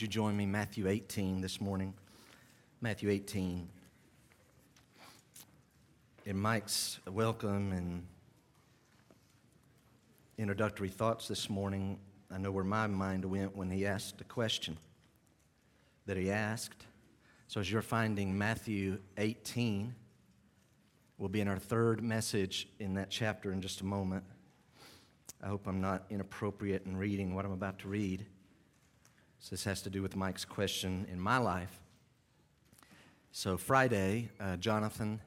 would you join me, Matthew 18 this morning? Matthew 18. In Mike's welcome and introductory thoughts this morning, I know where my mind went when he asked the question that he asked. So, as you're finding Matthew 18, we'll be in our third message in that chapter in just a moment. I hope I'm not inappropriate in reading what I'm about to read. So, this has to do with Mike's question in my life. So, Friday, uh, Jonathan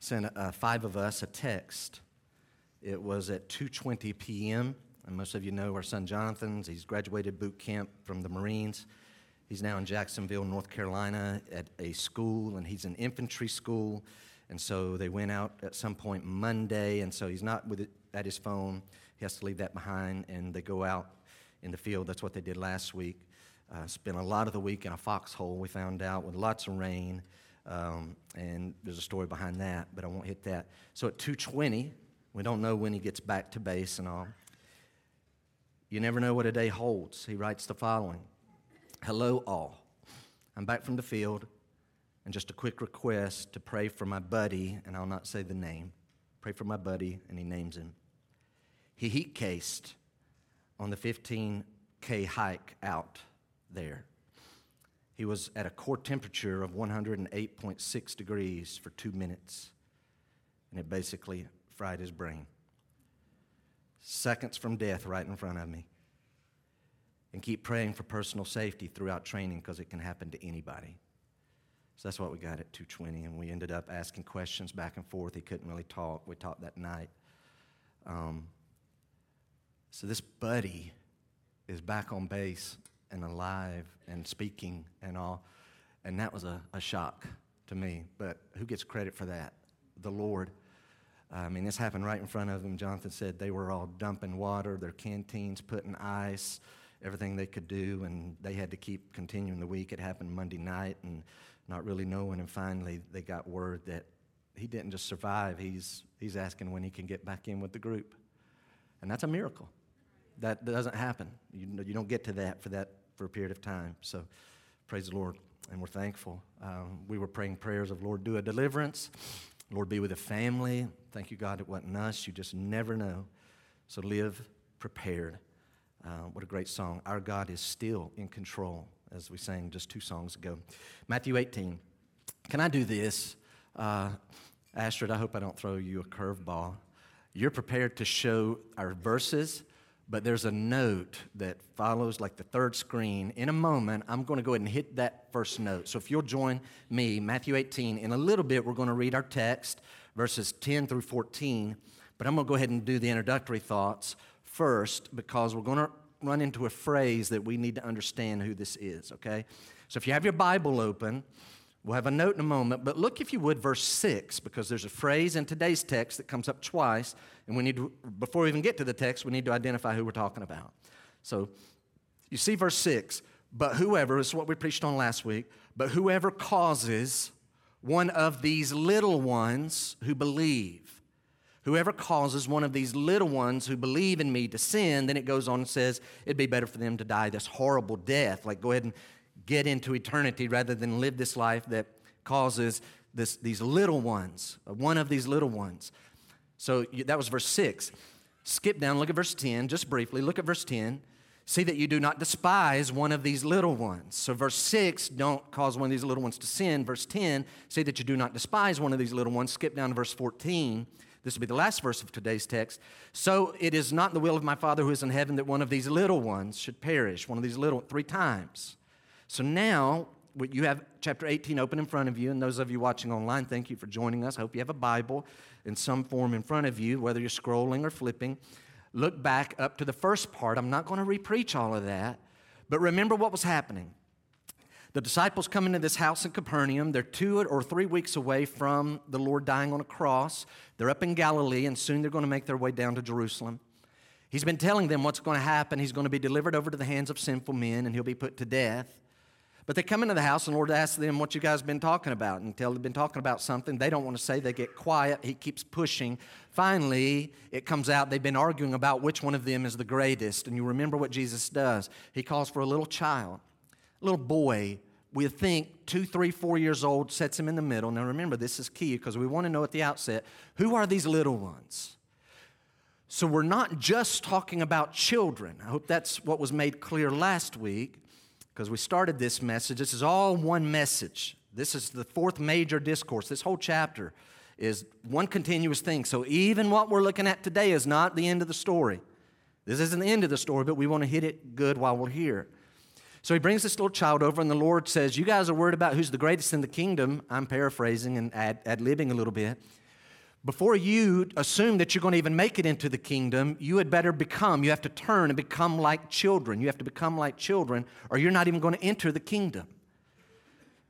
sent uh, five of us a text. It was at 2:20 p.m. And most of you know our son Jonathan's. He's graduated boot camp from the Marines. He's now in Jacksonville, North Carolina, at a school, and he's an infantry school. And so they went out at some point Monday, and so he's not with it at his phone. He has to leave that behind, and they go out in the field. That's what they did last week. Uh, spent a lot of the week in a foxhole, we found out, with lots of rain. Um, and there's a story behind that, but I won't hit that. So at 2:20, we don't know when he gets back to base and all. You never know what a day holds. He writes the following Hello, all. I'm back from the field, and just a quick request to pray for my buddy, and I'll not say the name. Pray for my buddy, and he names him. He heat cased on the 15K hike out there. He was at a core temperature of 108.6 degrees for two minutes, and it basically fried his brain seconds from death right in front of me. And keep praying for personal safety throughout training because it can happen to anybody. So that's what we got at 220, and we ended up asking questions back and forth. He couldn't really talk. We talked that night. Um, so this buddy is back on base and alive and speaking and all, and that was a, a shock to me. But who gets credit for that? The Lord. I mean, this happened right in front of them. Jonathan said they were all dumping water, their canteens putting ice, everything they could do, and they had to keep continuing the week. It happened Monday night, and not really knowing. And finally, they got word that he didn't just survive, he's, he's asking when he can get back in with the group. And that's a miracle. That doesn't happen. You, you don't get to that for that for a period of time. So praise the Lord, and we're thankful. Um, we were praying prayers of Lord, do a deliverance. Lord, be with the family. Thank you, God, it wasn't us. You just never know. So live prepared. Uh, what a great song. Our God is still in control, as we sang just two songs ago. Matthew 18. Can I do this? Uh, Astrid, I hope I don't throw you a curveball. You're prepared to show our verses but there's a note that follows like the third screen. In a moment, I'm going to go ahead and hit that first note. So if you'll join me, Matthew 18, in a little bit, we're going to read our text, verses 10 through 14. But I'm going to go ahead and do the introductory thoughts first because we're going to run into a phrase that we need to understand who this is, okay? So if you have your Bible open, We'll have a note in a moment, but look, if you would, verse 6, because there's a phrase in today's text that comes up twice, and we need to, before we even get to the text, we need to identify who we're talking about. So you see verse 6, but whoever, is what we preached on last week, but whoever causes one of these little ones who believe, whoever causes one of these little ones who believe in me to sin, then it goes on and says it'd be better for them to die this horrible death. Like go ahead and get into eternity rather than live this life that causes this, these little ones, uh, one of these little ones. So that was verse 6. Skip down, look at verse 10, just briefly. Look at verse 10. See that you do not despise one of these little ones. So, verse 6, don't cause one of these little ones to sin. Verse 10, say that you do not despise one of these little ones. Skip down to verse 14. This will be the last verse of today's text. So, it is not the will of my Father who is in heaven that one of these little ones should perish. One of these little, three times. So now you have chapter 18 open in front of you, and those of you watching online, thank you for joining us. I hope you have a Bible in some form in front of you, whether you're scrolling or flipping. Look back up to the first part. I'm not going to repreach all of that, but remember what was happening. The disciples come into this house in Capernaum. They're two or three weeks away from the Lord dying on a cross. They're up in Galilee, and soon they're going to make their way down to Jerusalem. He's been telling them what's going to happen. He's going to be delivered over to the hands of sinful men, and he'll be put to death. But they come into the house, and the Lord asks them what you guys been talking about. And Until they've been talking about something, they don't want to say. They get quiet. He keeps pushing. Finally, it comes out they've been arguing about which one of them is the greatest. And you remember what Jesus does. He calls for a little child, a little boy, we think two, three, four years old, sets him in the middle. Now remember, this is key because we want to know at the outset who are these little ones? So we're not just talking about children. I hope that's what was made clear last week because we started this message. This is all one message. This is the fourth major discourse. This whole chapter is one continuous thing. So even what we're looking at today is not the end of the story. This isn't the end of the story, but we want to hit it good while we're here. So he brings this little child over, and the Lord says, You guys are worried about who's the greatest in the kingdom. I'm paraphrasing and ad, libbing a little bit. Before you assume that you're going to even make it into the kingdom, you had better become, you have to turn and become like children. You have to become like children, or you're not even going to enter the kingdom.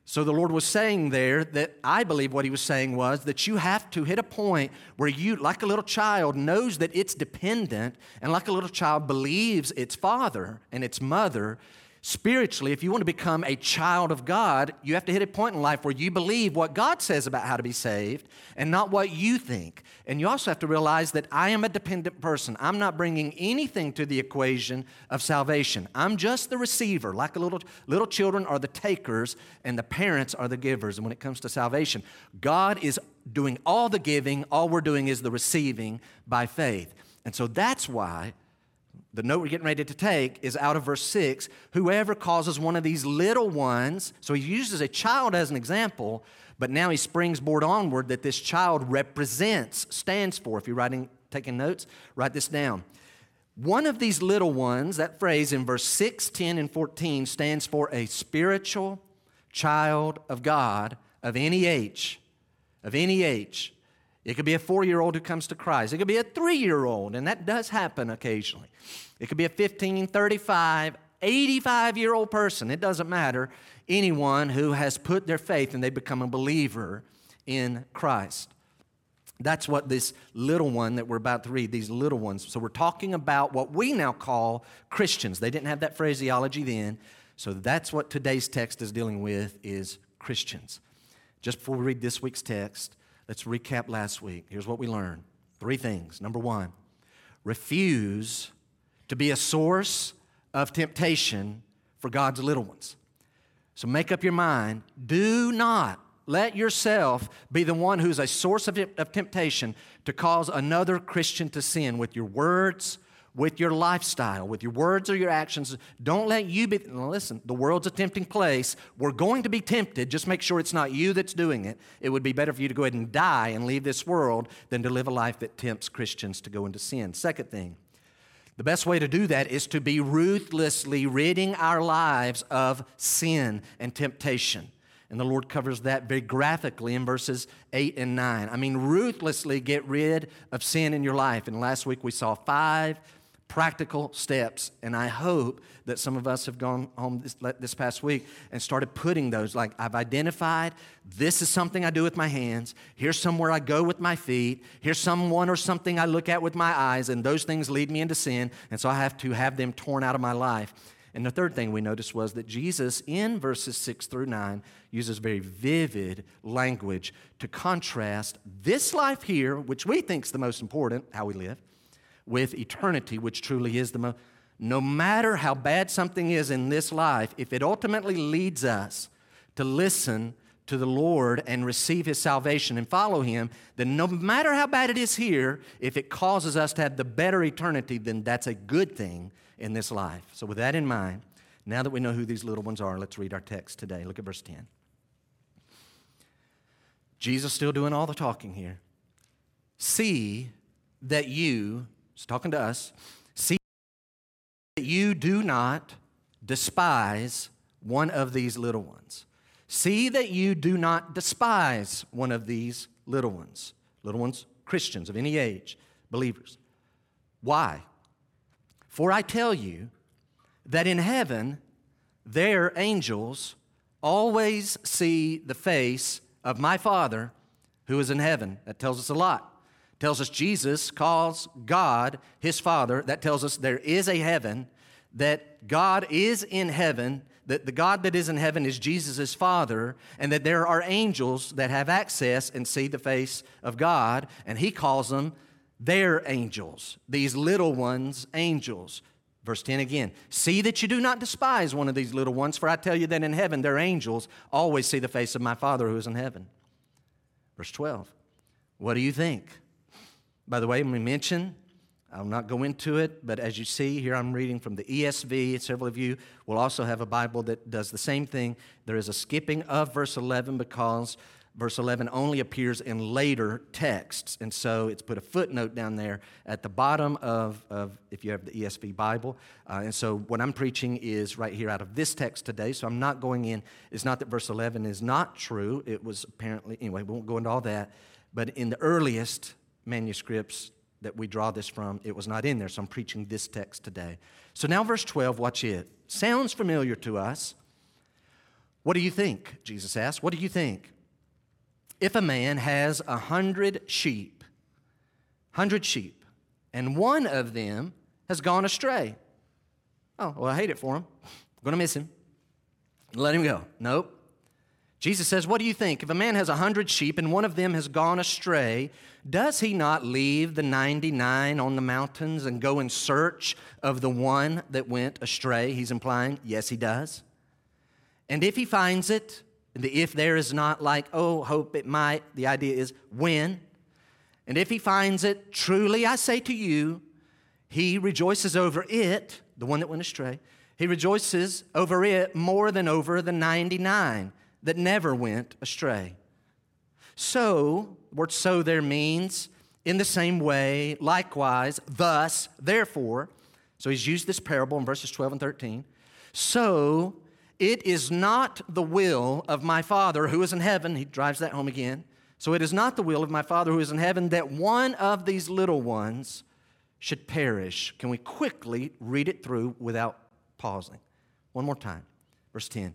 So the Lord was saying there that I believe what he was saying was that you have to hit a point where you, like a little child, knows that it's dependent, and like a little child believes its father and its mother, Spiritually, if you want to become a child of God, you have to hit a point in life where you believe what God says about how to be saved and not what you think. And you also have to realize that I am a dependent person. I'm not bringing anything to the equation of salvation. I'm just the receiver, like little little children are the takers and the parents are the givers. And when it comes to salvation, God is doing all the giving, all we're doing is the receiving by faith. And so that's why the note we're getting ready to take is out of verse 6 whoever causes one of these little ones so he uses a child as an example but now he springs board onward that this child represents stands for if you're writing taking notes write this down. One of these little ones that phrase in verse 6 10 and 14 stands for a spiritual child of god of any age of any age it could be a four year old who comes to Christ. It could be a three year old, and that does happen occasionally. It could be a 15, 35, 85 year old person. It doesn't matter. Anyone who has put their faith and they become a believer in Christ. That's what this little one that we're about to read, these little ones. So we're talking about what we now call Christians. They didn't have that phraseology then. So that's what today's text is dealing with is Christians. Just before we read this week's text, Let's recap last week. Here's what we learned three things. Number one, refuse to be a source of temptation for God's little ones. So make up your mind. Do not let yourself be the one who's a source of, temptation to cause another Christian to sin with your words, with your lifestyle, with your words or your actions. Don't let you be, listen, the world's a tempting place. We're going to be tempted. Just make sure it's not you that's doing it. It would be better for you to go ahead and die and leave this world than to live a life that tempts Christians to go into sin. Second thing, the best way to do that is to be ruthlessly ridding our lives of sin and temptation. And the Lord covers that very graphically in verses 8 and 9. I mean, ruthlessly get rid of sin in your life. And last week we saw five practical steps. And I hope that some of us have gone home this, this, past week and started putting those. Like, I've identified this is something I do with my hands. Here's somewhere I go with my feet. Here's someone or something I look at with my eyes. And those things lead me into sin. And so I have to have them torn out of my life. And the third thing we noticed was that Jesus, in verses 6 through 9, uses very vivid language to contrast this life here, which we think is the most important, how we live, with eternity, which truly is the. No matter how bad something is in this life, if it ultimately leads us to listen to the Lord and receive His salvation and follow Him, then no matter how bad it is here, if it causes us to have the better eternity, then that's a good thing in this life. So, with that in mind, now that we know who these little ones are, let's read our text today. Look at verse 10. Jesus still doing all the talking here. See that you He's talking to us. See that you do not despise one of these little ones. See that you do not despise one of these little ones. Little ones, Christians of any age, believers. Why? For I tell you that in heaven, their angels always see the face of my Father who is in heaven. That tells us a lot tells us Jesus calls God his Father. That tells us there is a heaven, that God is in heaven, that the God that is in heaven is Jesus' Father, and that there are angels that have access and see the face of God, and he calls them their angels, these little ones, angels. Verse 10 again See that you do not despise one of these little ones, for I tell you that in heaven their angels always see the face of my Father who is in heaven. Verse 12 What do you think? By the way, we mention, I'll not go into it, but as you see here, I'm reading from the ESV. Several of you will also have a Bible that does the same thing. There is a skipping of verse 11 because verse 11 only appears in later texts. And so it's put a footnote down there at the bottom of, of if you have the ESV Bible. Uh, and so what I'm preaching is right here out of this text today. So I'm not going in, it's not that verse 11 is not true. It was apparently, anyway, we won't go into all that. But in the earliest manuscripts that we draw this from, it was not in there. So I'm preaching this text today. So now, verse 12, watch it. Sounds familiar to us. What do you think? Jesus asked. What do you think? if a man has a hundred sheep, hundred sheep, and one of them has gone astray. Oh, well, I hate it for him. I'm going to miss him. Let him go. Nope. Jesus says, What do you think? If a man has a hundred sheep and one of them has gone astray, does he not leave the 99 on the mountains and go in search of the one that went astray? He's implying, yes, he does. And if he finds it, the if there is not like, oh, hope it might. The idea is when. And if he finds it, truly I say to you, he rejoices over it, the one that went astray. He rejoices over it more than over the 99 that never went astray. So, the word so there means in the same way, likewise, thus, therefore. So he's used this parable in verses 12 and 13. So it is not the will of my Father who is in heaven. He drives that home again. So it is not the will of my Father who is in heaven that one of these little ones should perish. Can we quickly read it through without pausing? One more time. Verse 10.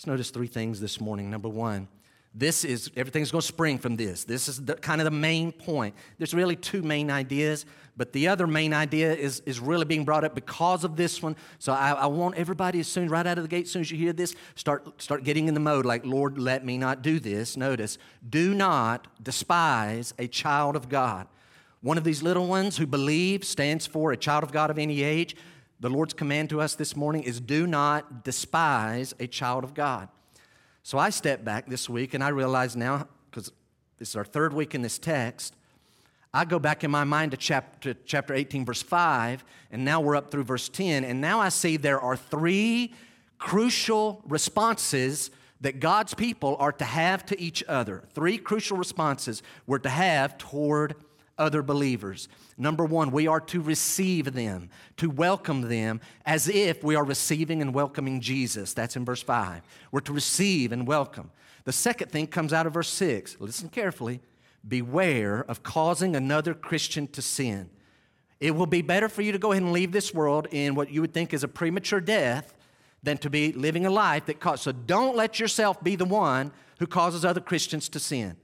Let's notice three things this morning. Number one, this is everything's going to spring from this. This is the, kind of the main point. There's really two main ideas, but the other main idea is, is really being brought up because of this one. So I, I want everybody as soon, right out of the gate, as soon as you hear this, start, start getting in the mode like, Lord, let me not do this. Notice, do not despise a child of God. One of these little ones who believe stands for a child of God of any age. The Lord's command to us this morning is do not despise a child of God. So I stepped back this week and I realize now, because this is our third week in this text, I go back in my mind to chapter, chapter 18, verse 5, and now we're up through verse 10, and now I see there are three crucial responses that God's people are to have to each other. Three crucial responses we're to have toward other believers. Number one, we are to receive them, to welcome them as if we are receiving and welcoming Jesus. That's in verse 5. We're to receive and welcome. The second thing comes out of verse 6. Listen carefully. Beware of causing another Christian to sin. It will be better for you to go ahead and leave this world in what you would think is a premature death than to be living a life that causes. So don't let yourself be the one who causes other Christians to sin.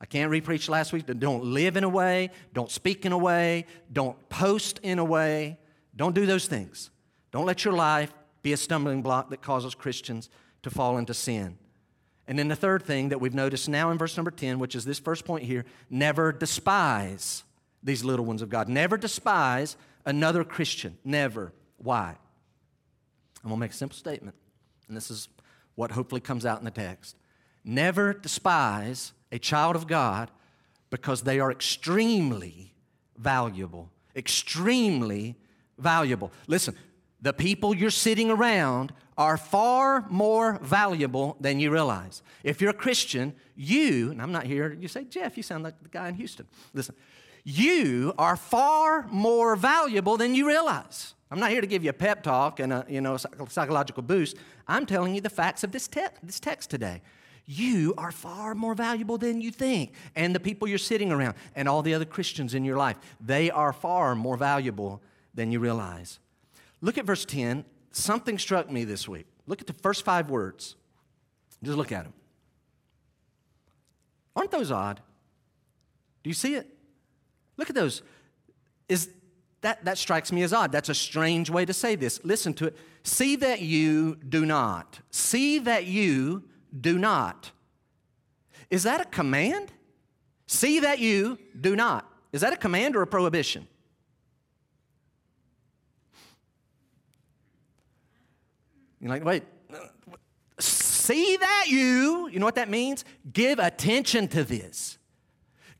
I can't repreach last week. Don't live in a way, don't speak in a way, don't post in a way. Don't do those things. Don't let your life be a stumbling block that causes Christians to fall into sin. And then the third thing that we've noticed now in verse number 10, which is this first point here never despise these little ones of God. Never despise another Christian. Never. Why? I'm going to make a simple statement, and this is what hopefully comes out in the text. Never despise a child of God because they are extremely valuable. Extremely valuable. Listen, the people you're sitting around are far more valuable than you realize. If you're a Christian, you, and I'm not here, you say, Jeff, you sound like the guy in Houston. Listen, you are far more valuable than you realize. I'm not here to give you a pep talk and a you know, psychological boost. I'm telling you the facts of this, te- this text today you are far more valuable than you think. And the people you're sitting around and all the other Christians in your life, they are far more valuable than you realize. Look at verse 10. Something struck me this week. Look at the first five words. Just look at them. Aren't those odd? Do you see it? Look at those. Is that, that strikes me as odd. That's a strange way to say this. Listen to it. See that you do not. See that you do not. Is that a command? See that you do not. Is that a command or a prohibition? You're like, wait, see that you, you know what that means? Give attention to this.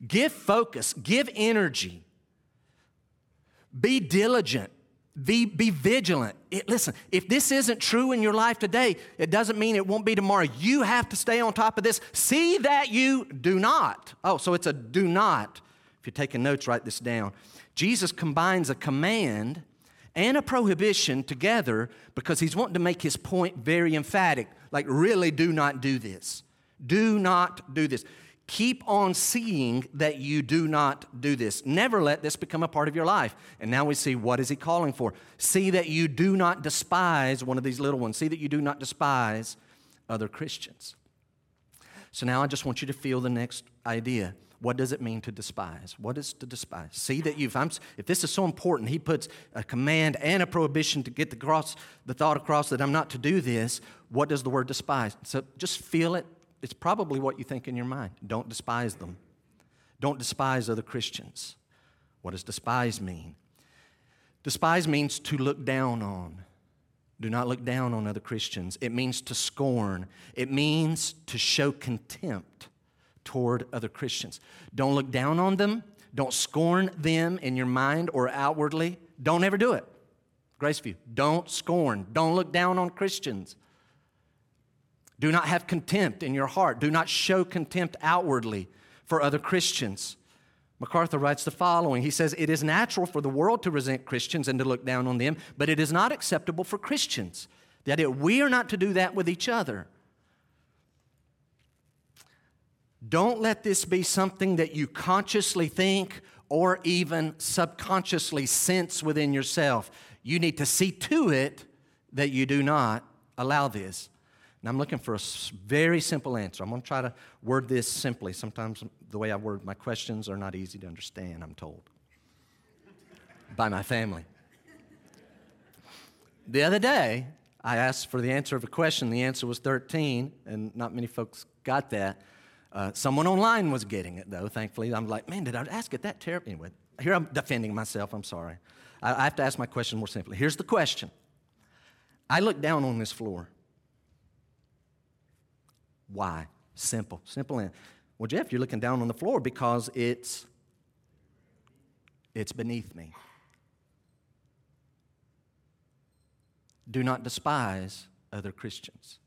Give focus, give energy. Be diligent. Be, be vigilant. It, listen, if this isn't true in your life today, it doesn't mean it won't be tomorrow. You have to stay on top of this. See that you do not. Oh, so it's a do not. If you're taking notes, write this down. Jesus combines a command and a prohibition together because he's wanting to make his point very emphatic. Like, really, do not do this. Do not do this. Keep on seeing that you do not do this. Never let this become a part of your life. And now we see what is he calling for. See that you do not despise one of these little ones. See that you do not despise other Christians. So now I just want you to feel the next idea. What does it mean to despise? What is to despise? See that you, if, I'm, if this is so important, he puts a command and a prohibition to get the, cross, the thought across that I'm not to do this. What does the word despise? So just feel it. It's probably what you think in your mind. Don't despise them. Don't despise other Christians. What does despise mean? Despise means to look down on. Do not look down on other Christians. It means to scorn. It means to show contempt toward other Christians. Don't look down on them. Don't scorn them in your mind or outwardly. Don't ever do it. Graceview, don't scorn. Don't look down on Christians. Do not have contempt in your heart. Do not show contempt outwardly for other Christians. MacArthur writes the following He says, It is natural for the world to resent Christians and to look down on them, but it is not acceptable for Christians. The idea we are not to do that with each other. Don't let this be something that you consciously think or even subconsciously sense within yourself. You need to see to it that you do not allow this. And I'm looking for a very simple answer. I'm going to try to word this simply. Sometimes the way I word my questions are not easy to understand, I'm told, by my family. The other day, I asked for the answer of a question. The answer was 13, and not many folks got that. Uh, someone online was getting it, though, thankfully. I'm like, man, did I ask it that terribly? Anyway, here I'm defending myself. I'm sorry. I, I have to ask my question more simply. Here's the question I look down on this floor. Why? Simple, simple answer. Well, Jeff, you're looking down on the floor because it's it's beneath me. Do not despise other Christians.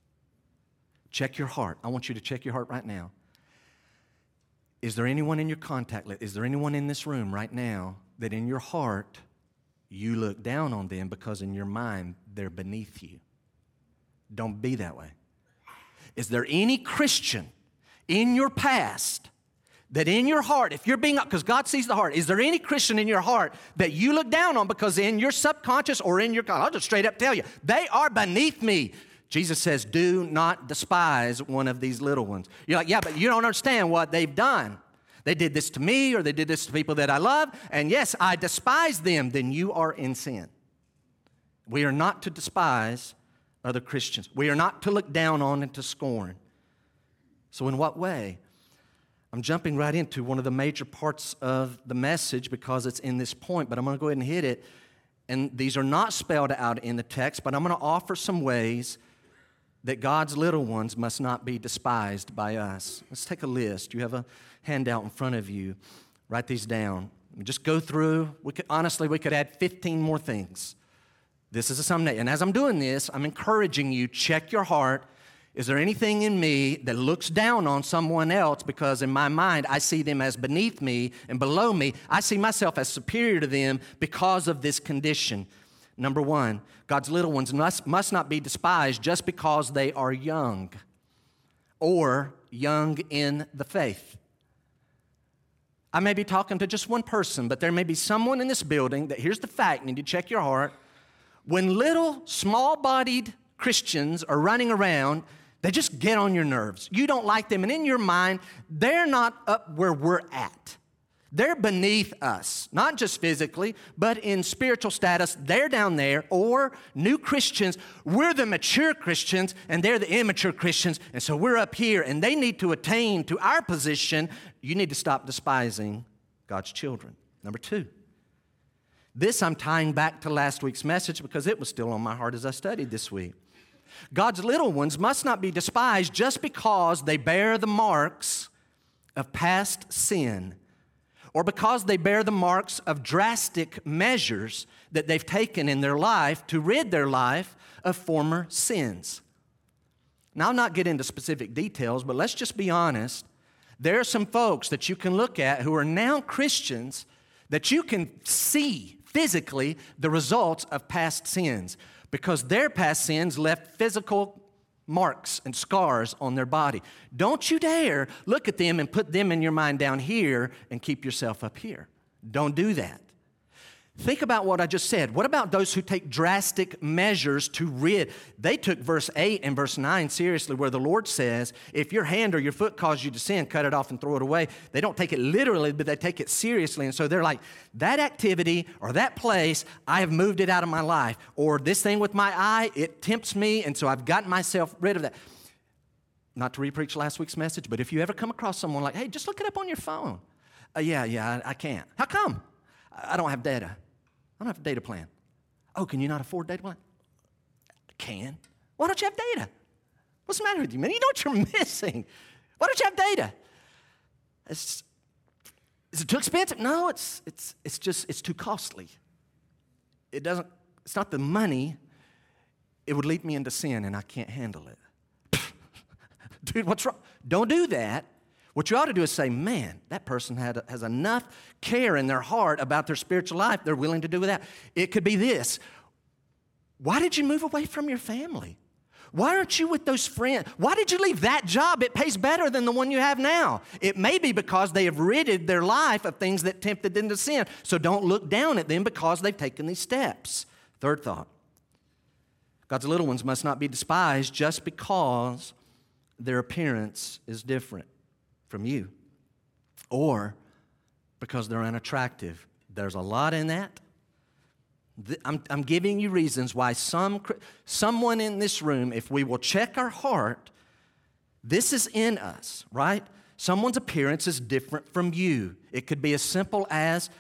Check your heart. I want you to check your heart right now. Is there anyone in your contact list? Is there anyone in this room right now that in your heart you look down on them because in your mind they're beneath you? Don't be that way. Is there any Christian in your past that in your heart, if you're being, because God sees the heart, is there any Christian in your heart that you look down on because in your subconscious or in your, I'll just straight up tell you, they are beneath me. Jesus says, Do not despise one of these little ones. You're like, Yeah, but you don't understand what they've done. They did this to me or they did this to people that I love, and yes, I despise them. Then you are in sin. We are not to despise other Christians, we are not to look down on and to scorn. So, in what way? I'm jumping right into one of the major parts of the message because it's in this point, but I'm going to go ahead and hit it. And these are not spelled out in the text, but I'm going to offer some ways that God's little ones must not be despised by us. Let's take a list. You have a handout in front of you. Write these down. Just go through. We could, honestly, we could add 15 more things. This is a someday. And as I'm doing this, I'm encouraging you check your heart. Is there anything in me that looks down on someone else because in my mind I see them as beneath me and below me? I see myself as superior to them because of this condition. Number one, God's little ones must, must not be despised just because they are young or young in the faith. I may be talking to just one person, but there may be someone in this building that here's the fact, need to check your heart. When little, small bodied Christians are running around, they just get on your nerves. You don't like them, and in your mind, they're not up where we're at. They're beneath us, not just physically, but in spiritual status. They're down there, or new Christians. We're the mature Christians, and they're the immature Christians, and so we're up here, and they need to attain to our position. You need to stop despising God's children. Number two, this I'm tying back to last week's message because it was still on my heart as I studied this week. God's little ones must not be despised just because they bear the marks of past sin or because they bear the marks of drastic measures that they've taken in their life to rid their life of former sins. Now, I'll not get into specific details, but let's just be honest. There are some folks that you can look at who are now Christians that you can see physically the results of past sins because their past sins left physical marks and scars on their body. Don't you dare look at them and put them in your mind down here and keep yourself up here. Don't do that. Think about what I just said. What about those who take drastic measures to rid? They took verse 8 and verse 9 seriously, where the Lord says, if your hand or your foot causes you to sin, cut it off and throw it away. They don't take it literally, but they take it seriously. And so they're like, that activity or that place, I have moved it out of my life. Or this thing with my eye, it tempts me, and so I've gotten myself rid of that. Not to repreach last week's message, but if you ever come across someone like, hey, just look it up on your phone. Uh, yeah, yeah, I, I can't. How come? I don't have data. I don't have a data plan. Oh, can you not afford data plan? I can. Why don't you have data? What's the matter with you, man? You know what you're missing. Why don't you have data? It's, is it too expensive? No, it's, it's, it's just, it's too costly. It doesn't, it's not the money. It would lead me into sin and I can't handle it. Dude, what's wrong? Don't do that. What you ought to do is say, man, that person had, has enough care in their heart about their spiritual life, they're willing to do that. It could be this Why did you move away from your family? Why aren't you with those friends? Why did you leave that job? It pays better than the one you have now. It may be because they have ridded their life of things that tempted them to sin. So don't look down at them because they've taken these steps. Third thought God's little ones must not be despised just because their appearance is different from you, or because they're unattractive. There's a lot in that. I'm, I'm giving you reasons why some, someone in this room, if we will check our heart, this is in us, right? Someone's appearance is different from you. It could be as simple as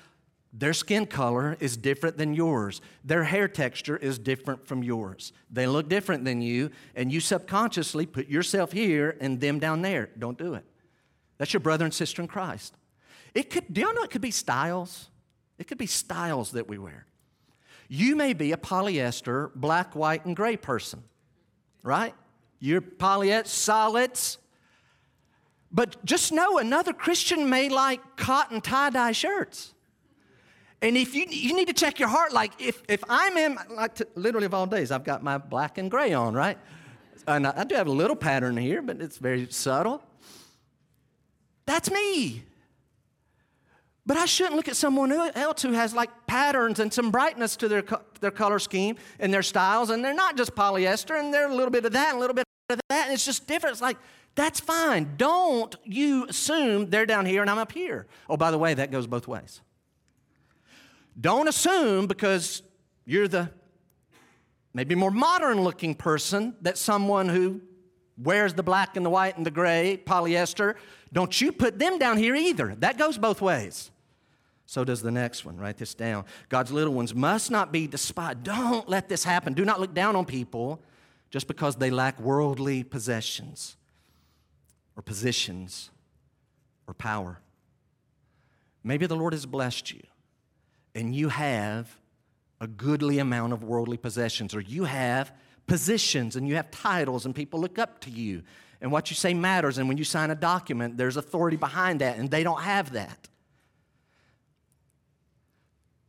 their skin color is different than yours. Their hair texture is different from yours. They look different than you, and you subconsciously put yourself here and them down there. Don't do it. That's your brother and sister in Christ. It could, do y'all know it could be styles? It could be styles that we wear. You may be a polyester, black, white, and gray person, right? You're polyester, solids. But just know another Christian may like cotton tie dye shirts. And if you, you need to check your heart, like if, if I'm in, like to, literally of all days, I've got my black and gray on, right? And I, I do have a little pattern here, but it's very subtle. That's me. But I shouldn't look at someone else who has like patterns and some brightness to their, their color scheme and their styles, and they're not just polyester, and they're a little bit of that and a little bit of that, and it's just different. It's like, that's fine. Don't you assume they're down here and I'm up here. Oh, by the way, that goes both ways. Don't assume because you're the maybe more modern looking person that someone who wears the black and the white and the gray polyester don't you put them down here either. That goes both ways. So does the next one. Write this down. God's little ones must not be despised. Don't let this happen. Do not look down on people just because they lack worldly possessions or positions or power. Maybe the Lord has blessed you and you have a goodly amount of worldly possessions, or you have positions and you have titles and people look up to you and what you say matters. And when you sign a document, there's authority behind that, and they don't have that.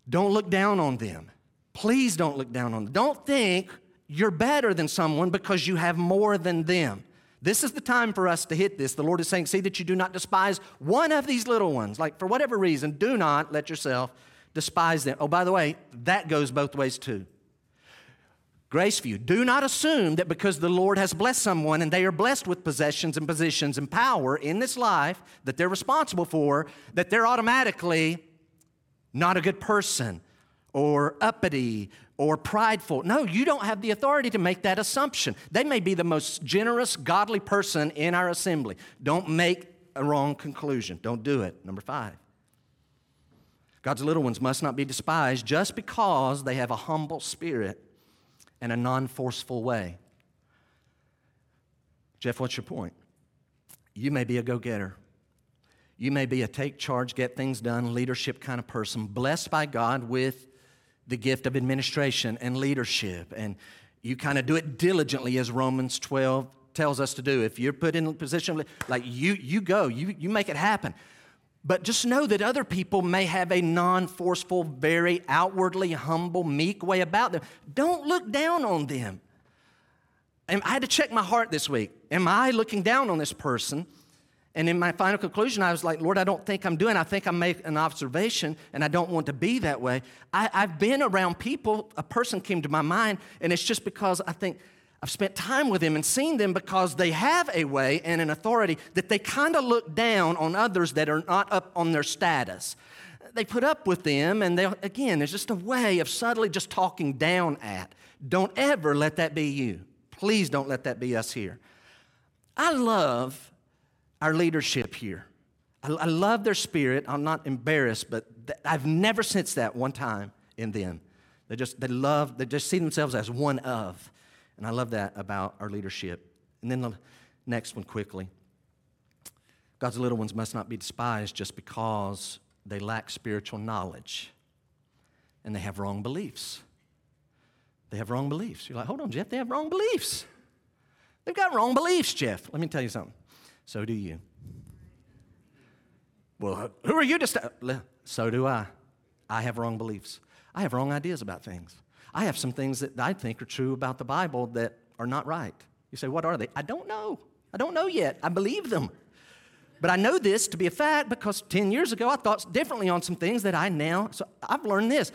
Don't look down on them. Please don't look down on them. Don't think you're better than someone because you have more than them. This is the time for us to hit this. The Lord is saying, See that you do not despise one of these little ones. Like, for whatever reason, do not let yourself despise them. Oh, by the way, that goes both ways too. Graceview, do not assume that because the Lord has blessed someone and they are blessed with possessions and positions and power in this life that they're responsible for, that they're automatically not a good person or uppity or prideful. No, you don't have the authority to make that assumption. They may be the most generous, godly person in our assembly. Don't make a wrong conclusion. Don't do it. Number five. God's little ones must not be despised just because they have a humble spirit and a non forceful way. Jeff, what's your point? You may be a go getter. You may be a take charge, get things done, leadership kind of person, blessed by God with the gift of administration and leadership. And you kind of do it diligently, as Romans 12 tells us to do. If you're put in a position, like you, you go, you, you make it happen. But just know that other people may have a non forceful, very outwardly humble, meek way about them. Don't look down on them. And I had to check my heart this week. Am I looking down on this person? And in my final conclusion, I was like, Lord, I don't think I'm doing. I think I make an observation, and I don't want to be that way. I, have been around people. A person came to my mind, and it's just because I think I've spent time with them and seen them because they have a way and an authority that they kind of look down on others that are not up on their status. They put up with them, and they again, there's just a way of subtly just talking down at. Don't ever let that be you. Please don't let that be us here. I love our leadership here. I, I love their spirit. I'm not embarrassed, but th- I've never sensed that one time in them. They just they love, they just see themselves as one of. And I love that about our leadership. And then the next one quickly God's little ones must not be despised just because they lack spiritual knowledge and they have wrong beliefs. They have wrong beliefs. You're like, hold on, Jeff, they have wrong beliefs. They've got wrong beliefs, Jeff. Let me tell you something. So do you. Well, who are you to st-? So do I. I have wrong beliefs. I have wrong ideas about things. I have some things that I think are true about the Bible that are not right. You say, what are they? I don't know. I don't know yet. I believe them. But I know this to be a fact because 10 years ago I thought differently on some things that I now, so I've learned this.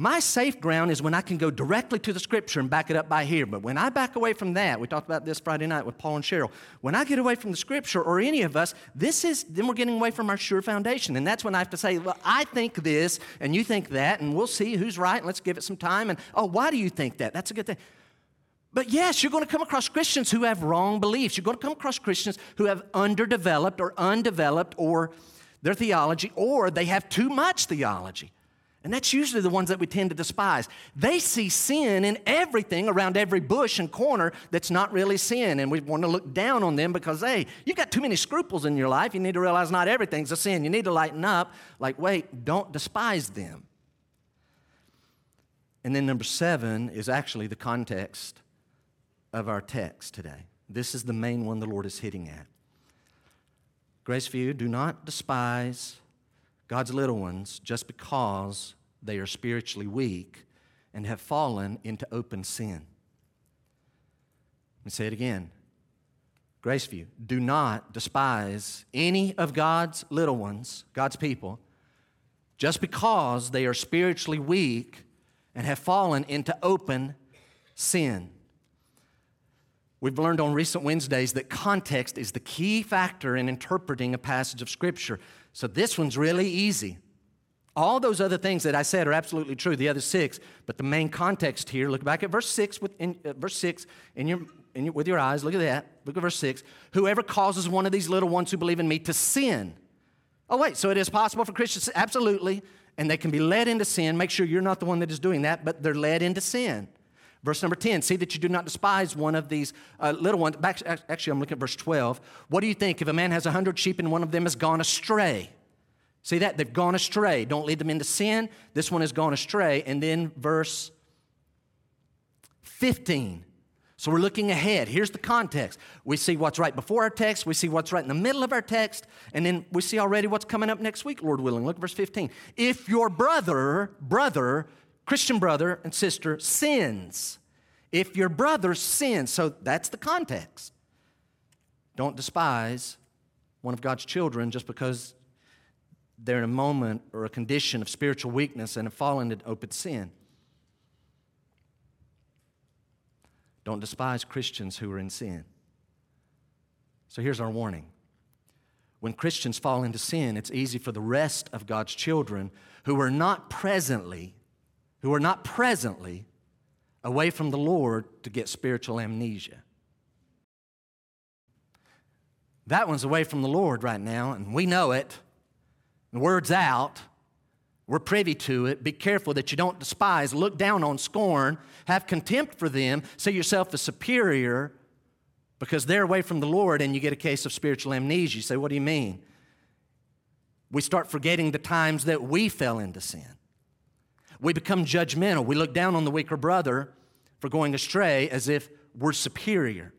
My safe ground is when I can go directly to the scripture and back it up by here. But when I back away from that, we talked about this Friday night with Paul and Cheryl. When I get away from the scripture or any of us, this is then we're getting away from our sure foundation. And that's when I have to say, well, I think this and you think that, and we'll see who's right and let's give it some time. And oh, why do you think that? That's a good thing. But yes, you're going to come across Christians who have wrong beliefs. You're going to come across Christians who have underdeveloped or undeveloped or their theology, or they have too much theology. And that's usually the ones that we tend to despise. They see sin in everything around every bush and corner that's not really sin. And we want to look down on them because, hey, you've got too many scruples in your life. You need to realize not everything's a sin. You need to lighten up. Like, wait, don't despise them. And then number seven is actually the context of our text today. This is the main one the Lord is hitting at. Grace Graceview, do not despise God's little ones just because they are spiritually weak and have fallen into open sin. Let me say it again. Graceview, do not despise any of God's little ones, God's people, just because they are spiritually weak and have fallen into open sin. We've learned on recent Wednesdays that context is the key factor in interpreting a passage of Scripture. So this one's really easy. All those other things that I said are absolutely true, the other six, but the main context here, look back at verse 6 with, in, uh, verse 6 in your, in your, with your eyes, look at that. Look at verse 6. Whoever causes one of these little ones who believe in me to sin. Oh, wait, so it is possible for Christians? Absolutely. And they can be led into sin. Make sure you're not the one that is doing that, but they're led into sin. Verse number 10, see that you do not despise one of these uh, little ones. Back, actually, I'm looking at verse 12. What do you think if a man has a hundred sheep and one of them has gone astray? See that? They've gone astray. Don't lead them into sin. This one has gone astray. And then verse 15. So we're looking ahead. Here's the context. We see what's right before our text, we see what's right in the middle of our text, and then we see already what's coming up next week, Lord willing. Look at verse 15. If your brother, brother, Christian brother and sister sins. If your brother sins, so that's the context. Don't despise one of God's children just because they're in a moment or a condition of spiritual weakness and have fallen into open sin. Don't despise Christians who are in sin. So here's our warning. When Christians fall into sin, it's easy for the rest of God's children who are not presently, who are not presently away from the Lord to get spiritual amnesia. That one's away from the Lord right now, and we know it. The word's out. We're privy to it. Be careful that you don't despise, look down on, scorn, have contempt for them, see yourself as superior because they're away from the Lord and you get a case of spiritual amnesia. You say, What do you mean? We start forgetting the times that we fell into sin. We become judgmental. We look down on the weaker brother for going astray as if we're superior.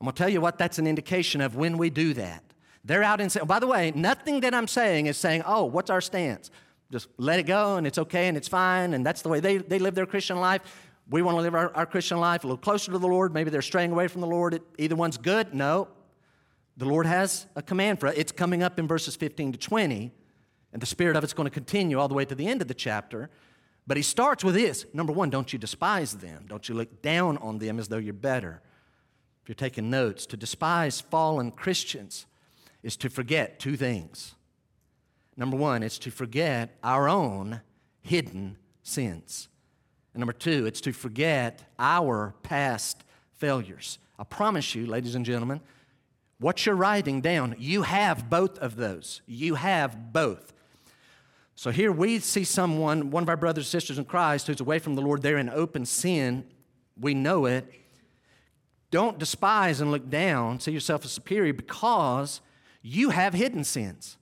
I'm going to tell you what that's an indication of when we do that. They're out in sin. By the way, nothing that I'm saying is saying, oh, what's our stance? Just let it go and it's okay and it's fine and that's the way they, they live their Christian life. We want to live our, our Christian life a little closer to the Lord. Maybe they're straying away from the Lord. It, Either one's good. No. The Lord has a command for it. It's coming up in verses 15 to 20, and the spirit of it's going to continue all the way to the end of the chapter. But he starts with this number one, don't you despise them. Don't you look down on them as though you're better. If you're taking notes, to despise fallen Christians is to forget two things. Number one, it's to forget our own hidden sins. And number two, it's to forget our past failures. I promise you, ladies and gentlemen, what you're writing down, you have both of those. You have both. So here we see someone, one of our brothers and sisters in Christ, who's away from the Lord. They're in open sin. We know it. Don't despise and look down, see yourself as superior because you have hidden sins.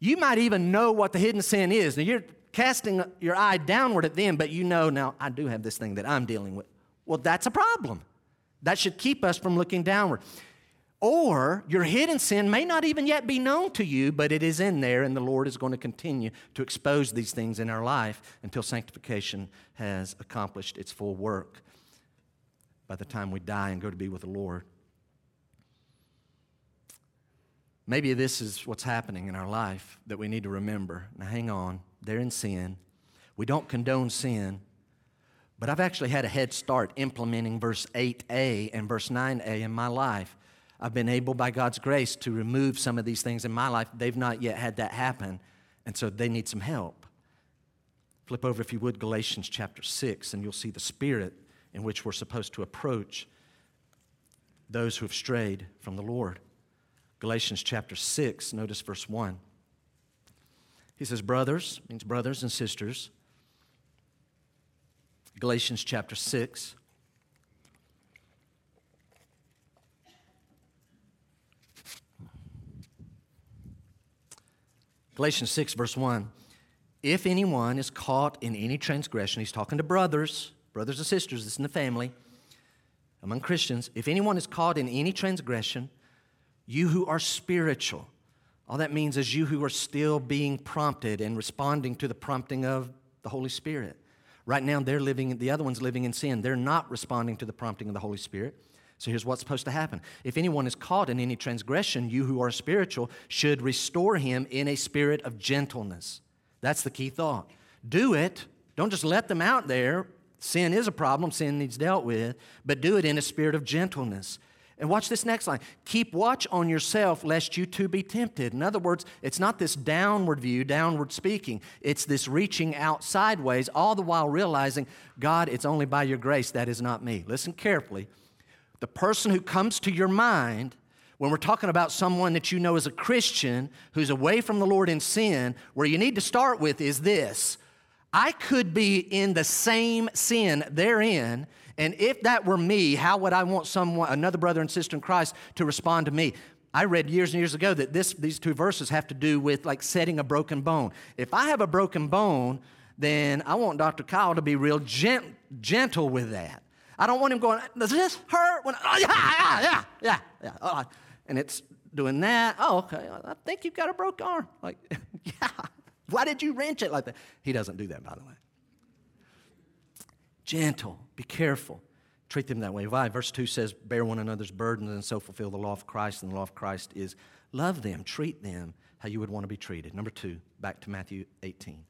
You might even know what the hidden sin is. Now you're casting your eye downward at them, but you know, now I do have this thing that I'm dealing with. Well, that's a problem. That should keep us from looking downward. Or your hidden sin may not even yet be known to you, but it is in there, and the Lord is going to continue to expose these things in our life until sanctification has accomplished its full work by the time we die and go to be with the Lord. Maybe this is what's happening in our life that we need to remember. Now, hang on. They're in sin. We don't condone sin, but I've actually had a head start implementing verse 8a and verse 9a in my life. I've been able, by God's grace, to remove some of these things in my life. They've not yet had that happen, and so they need some help. Flip over, if you would, Galatians chapter 6, and you'll see the spirit in which we're supposed to approach those who have strayed from the Lord. Galatians chapter 6, notice verse 1. He says, Brothers, means brothers and sisters. Galatians chapter 6. Galatians 6, verse 1. If anyone is caught in any transgression, he's talking to brothers, brothers and sisters, this is in the family, among Christians. If anyone is caught in any transgression, you who are spiritual. All that means is you who are still being prompted and responding to the prompting of the Holy Spirit. Right now, they're living, the other one's living in sin. They're not responding to the prompting of the Holy Spirit. So here's what's supposed to happen. If anyone is caught in any transgression, you who are spiritual should restore him in a spirit of gentleness. That's the key thought. Do it. Don't just let them out there. Sin is a problem, sin needs dealt with, but do it in a spirit of gentleness. And watch this next line. Keep watch on yourself lest you too be tempted. In other words, it's not this downward view, downward speaking. It's this reaching out sideways, all the while realizing, God, it's only by your grace, that is not me. Listen carefully. The person who comes to your mind when we're talking about someone that you know is a Christian who's away from the Lord in sin, where you need to start with is this I could be in the same sin they're in and if that were me, how would I want someone, another brother and sister in Christ, to respond to me? I read years and years ago that this, these two verses have to do with like setting a broken bone. If I have a broken bone, then I want Dr. Kyle to be real gent, gentle with that. I don't want him going, does this hurt? When, oh, yeah, yeah, yeah, yeah. yeah. Oh, and it's doing that. Oh, okay. I think you've got a broke arm. Like, yeah. Why did you wrench it like that? He doesn't do that, by the way gentle, be careful. Treat them that way. Why? Verse 2 says, Bear one another's burdens and so fulfill the law of Christ. And the law of Christ is love them, treat them how you would want to be treated. Number two, back to Matthew 18.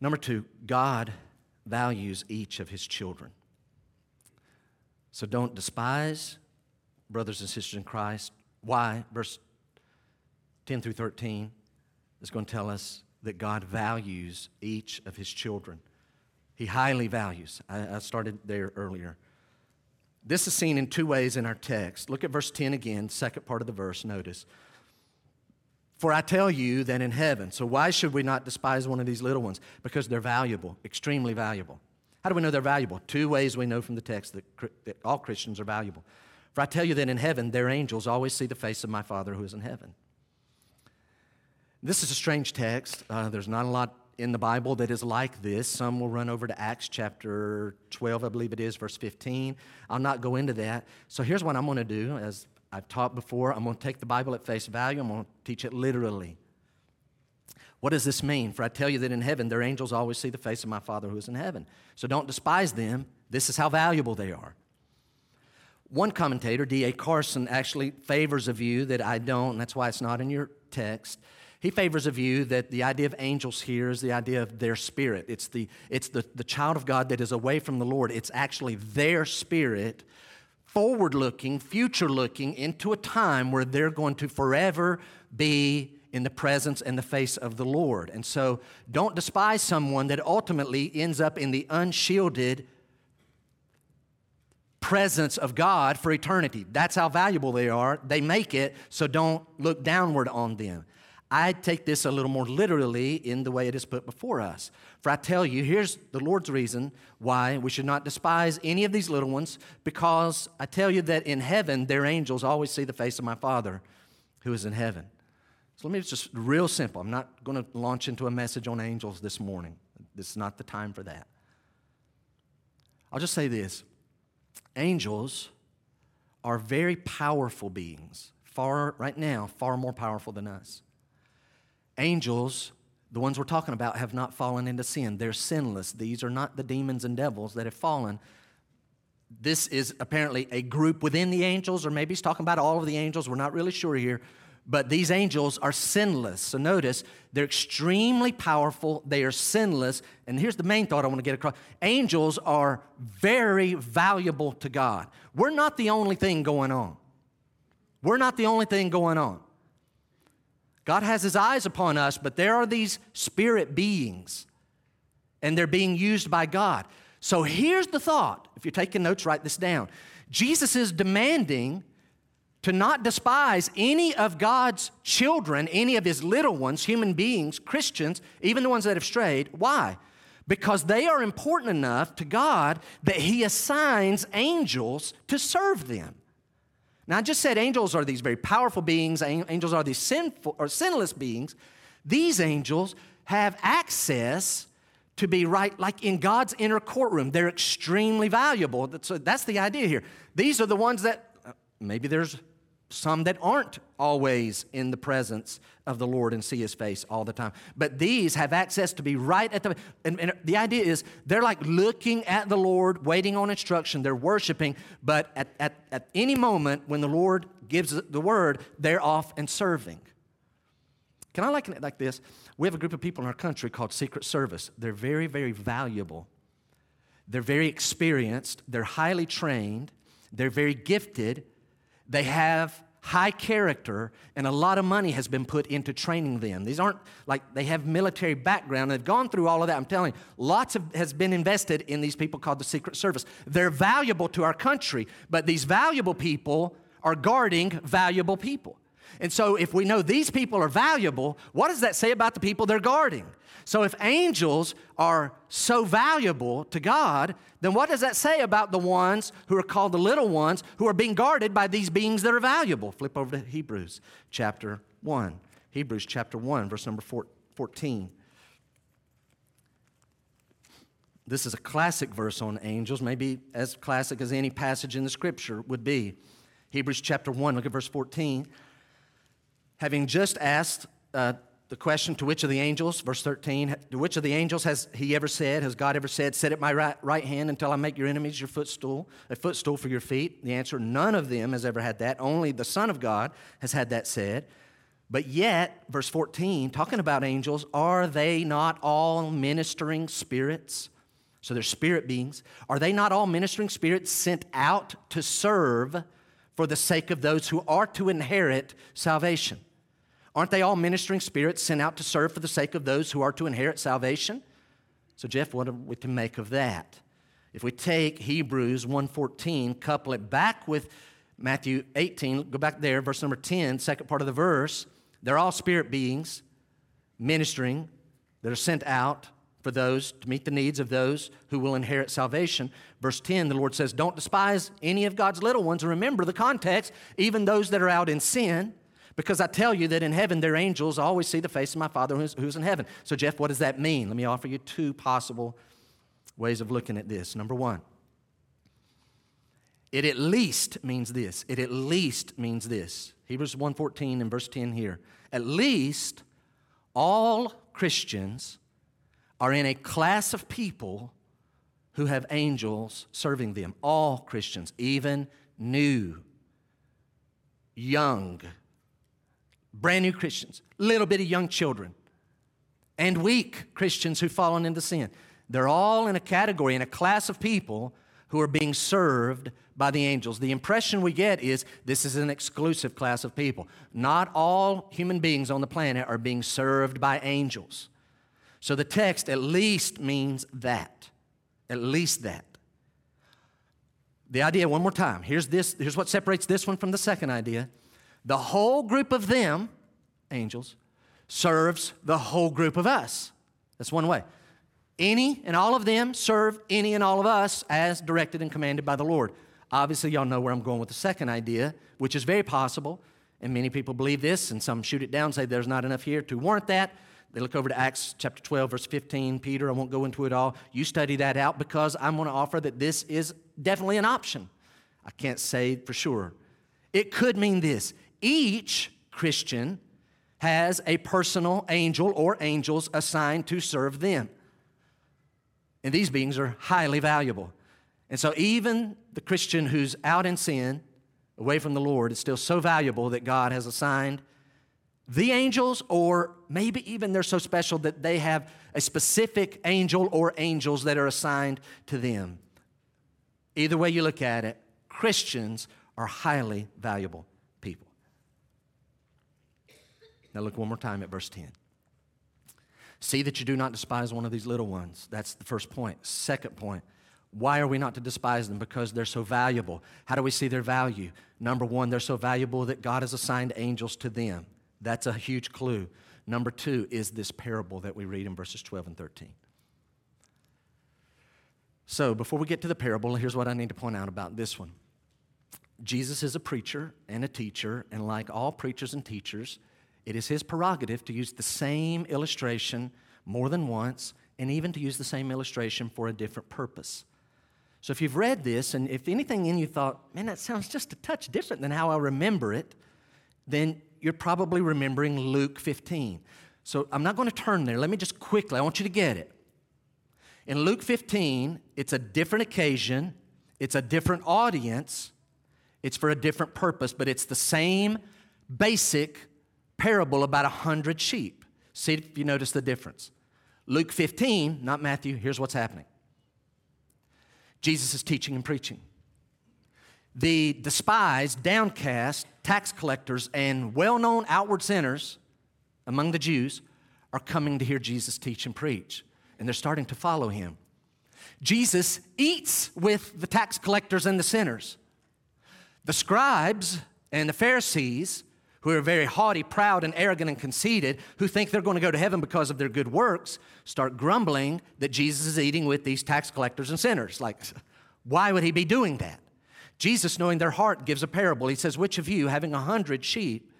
Number two, God values each of his children. So don't despise brothers and sisters in Christ. Why? Verse 10 through 13 is going to tell us that God values each of his children. He highly values. I, I started there earlier. This is seen in two ways in our text. Look at verse 10 again, second part of the verse, notice. For I tell you that in heaven, so why should we not despise one of these little ones? Because they're valuable, extremely valuable. How do we know they're valuable? Two ways we know from the text that, that all Christians are valuable. For I tell you that in heaven, their angels always see the face of my Father who is in heaven. This is a strange text. Uh, there's not a lot in the Bible that is like this. Some will run over to Acts chapter 12, I believe it is, verse 15. I'll not go into that. So here's what I'm going to do. As I've taught before, I'm going to take the Bible at face value, I'm going to teach it literally. What does this mean? For I tell you that in heaven, their angels always see the face of my Father who is in heaven. So don't despise them. This is how valuable they are. One commentator, D.A. Carson, actually favors a view that I don't, that's why it's not in your text. He favors a view that the idea of angels here is the idea of their spirit. It's the, it's the, the child of God that is away from the Lord. It's actually their spirit, forward looking, future looking into a time where they're going to forever be in the presence and the face of the Lord. And so don't despise someone that ultimately ends up in the unshielded presence of God for eternity. That's how valuable they are. They make it, so don't look downward on them. I take this a little more literally in the way it is put before us. For I tell you, here's the Lord's reason why we should not despise any of these little ones, because I tell you that in heaven, their angels always see the face of my Father who is in heaven. So let me just real simple. I'm not going to launch into a message on angels this morning. This is not the time for that. I'll just say this angels are very powerful beings, far, right now, far more powerful than us. Angels, the ones we're talking about, have not fallen into sin. They're sinless. These are not the demons and devils that have fallen. This is apparently a group within the angels, or maybe he's talking about all of the angels. We're not really sure here. But these angels are sinless. So notice, they're extremely powerful, they are sinless. And here's the main thought I want to get across angels are very valuable to God. We're not the only thing going on. We're not the only thing going on. God has his eyes upon us, but there are these spirit beings, and they're being used by God. So here's the thought. If you're taking notes, write this down. Jesus is demanding to not despise any of God's children, any of his little ones, human beings, Christians, even the ones that have strayed. Why? Because they are important enough to God that he assigns angels to serve them. Now, I just said angels are these very powerful beings, angels are these sinful or sinless beings. These angels have access to be right, like in God's inner courtroom. They're extremely valuable. So that's the idea here. These are the ones that uh, maybe there's some that aren't always in the presence of the Lord and see his face all the time. But these have access to be right at the and, and, the idea is they're like looking at the Lord, waiting on instruction, they're worshiping, but at, at, at any moment when the Lord gives the word, they're off and serving. Can I liken it like this? We have a group of people in our country called Secret Service. They're very, very valuable. They're very experienced. They're highly trained. They're very gifted they have high character, and a lot of money has been put into training them. These aren't like they have military background. They've gone through all of that. I'm telling you, lots of, has been invested in these people called the Secret Service. They're valuable to our country, but these valuable people are guarding valuable people. And so, if we know these people are valuable, what does that say about the people they're guarding? So, if angels are so valuable to God, then what does that say about the ones who are called the little ones who are being guarded by these beings that are valuable? Flip over to Hebrews chapter 1. Hebrews chapter 1, verse number 14. This is a classic verse on angels, maybe as classic as any passage in the scripture would be. Hebrews chapter 1, look at verse 14. Having just asked, uh, the question to which of the angels, verse 13, to which of the angels has he ever said, has God ever said, sit at my right, right hand until I make your enemies your footstool, a footstool for your feet? The answer, none of them has ever had that. Only the Son of God has had that said. But yet, verse 14, talking about angels, are they not all ministering spirits So they're spirit beings. Are they not all ministering spirits sent out to serve for the sake of those who are to inherit salvation? Aren't they all ministering spirits sent out to serve for the sake of those who are to inherit salvation? So, Jeff, what we to make of that? If we take Hebrews 1:14, couple it back with Matthew 18, go back there, verse number 10, second part of the verse, they're all spirit beings ministering that are sent out for those to meet the needs of those who will inherit salvation. Verse 10, the Lord says, Don't despise any of God's little ones. Remember the context, even those that are out in sin, because I tell you that in heaven, their angels always see the face of my Father who's, who's in heaven. So, Jeff, what does that mean? Let me offer you two possible ways of looking at this. Number one, it at least means this. It at least means this. Hebrews 1:14 and verse 10 here. At least all Christians are in a class of people who have angels serving them. All Christians, even new, young, brand new Christians, little bitty young children, and weak Christians who've fallen into sin. They're all in a category, in a class of people who are being served by the angels. The impression we get is this is an exclusive class of people. Not all human beings on the planet are being served by angels. So the text at least means that. At least that. The idea, one more time. Here's this, here's what separates this one from the second idea. The whole group of them, angels, serves the whole group of us. That's one way. Any and all of them serve any and all of us as directed and commanded by the Lord. Obviously, y'all know where I'm going with the second idea, which is very possible, and many people believe this, and some shoot it down, say there's not enough here to warrant that. They look over to Acts chapter 12, verse 15. Peter, I won't go into it all. You study that out because I'm going to offer that this is definitely an option. I can't say for sure. It could mean this each Christian has a personal angel or angels assigned to serve them. And these beings are highly valuable. And so, even the Christian who's out in sin, away from the Lord, is still so valuable that God has assigned the angels, or maybe even they're so special that they have a specific angel or angels that are assigned to them. Either way you look at it, Christians are highly valuable people. Now, look one more time at verse 10. See that you do not despise one of these little ones. That's the first point. Second point, why are we not to despise them? Because they're so valuable. How do we see their value? Number one, they're so valuable that God has assigned angels to them. That's a huge clue. Number two is this parable that we read in verses 12 and 13. So, before we get to the parable, here's what I need to point out about this one. Jesus is a preacher and a teacher, and like all preachers and teachers, it is his prerogative to use the same illustration more than once, and even to use the same illustration for a different purpose. So, if you've read this, and if anything in you thought, man, that sounds just a touch different than how I remember it, then you're probably remembering Luke 15. So I'm not going to turn there. Let me just quickly, I want you to get it. In Luke 15, it's a different occasion, it's a different audience, it's for a different purpose, but it's the same basic parable about a hundred sheep. See if you notice the difference. Luke 15, not Matthew, here's what's happening Jesus is teaching and preaching the despised, downcast tax collectors and well known outward sinners among the Jews are coming to hear Jesus teach and preach, and they're starting to follow him. Jesus eats with the tax collectors and the sinners. The scribes and the Pharisees, who are very haughty, proud, and arrogant and conceited, who think they're going to go to heaven because of their good works, start grumbling that Jesus is eating with these tax collectors and sinners. Like, why would he be doing that? Jesus, knowing their heart, gives a parable. He says, Which of you, having a hundred sheep,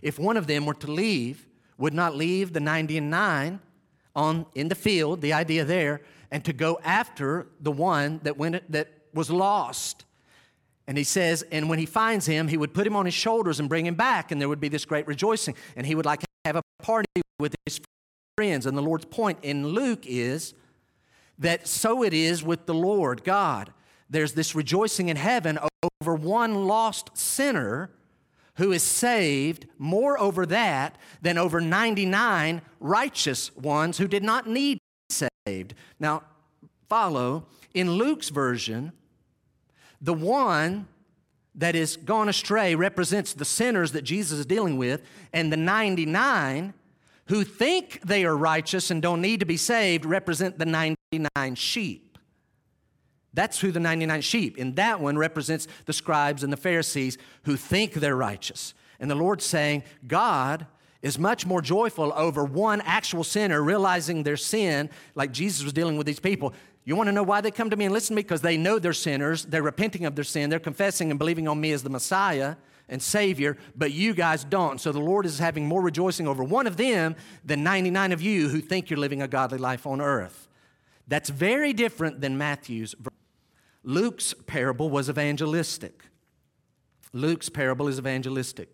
if one of them were to leave, would not leave the 90 and 9 on, in the field, the idea there, and to go after the one that, went, that was lost? And he says, and when he finds him, he would put him on his shoulders and bring him back, and there would be this great rejoicing. And he would like have a party with his friends. And the Lord's point in Luke is that so it is with the Lord God there's this rejoicing in heaven over one lost sinner who is saved, more over that than over 99 righteous ones who did not need saved. Now, follow. In Luke's version, the one that is gone astray represents the sinners that Jesus is dealing with, and the 99 who think they are righteous and don't need to be saved represent the 99 sheep. That's who the 99 sheep. And that one represents the scribes and the Pharisees who think they're righteous. And the Lord's saying, God is much more joyful over one actual sinner realizing their sin, like Jesus was dealing with these people. You want to know why they come to me and listen to me? Because they know they're sinners, they're repenting of their sin, they're confessing and believing on me as the Messiah and Savior, but you guys don't. So the Lord is having more rejoicing over one of them than 99 of you who think you're living a godly life on earth. That's very different than Matthew's. Luke's parable was evangelistic. Luke's parable is evangelistic.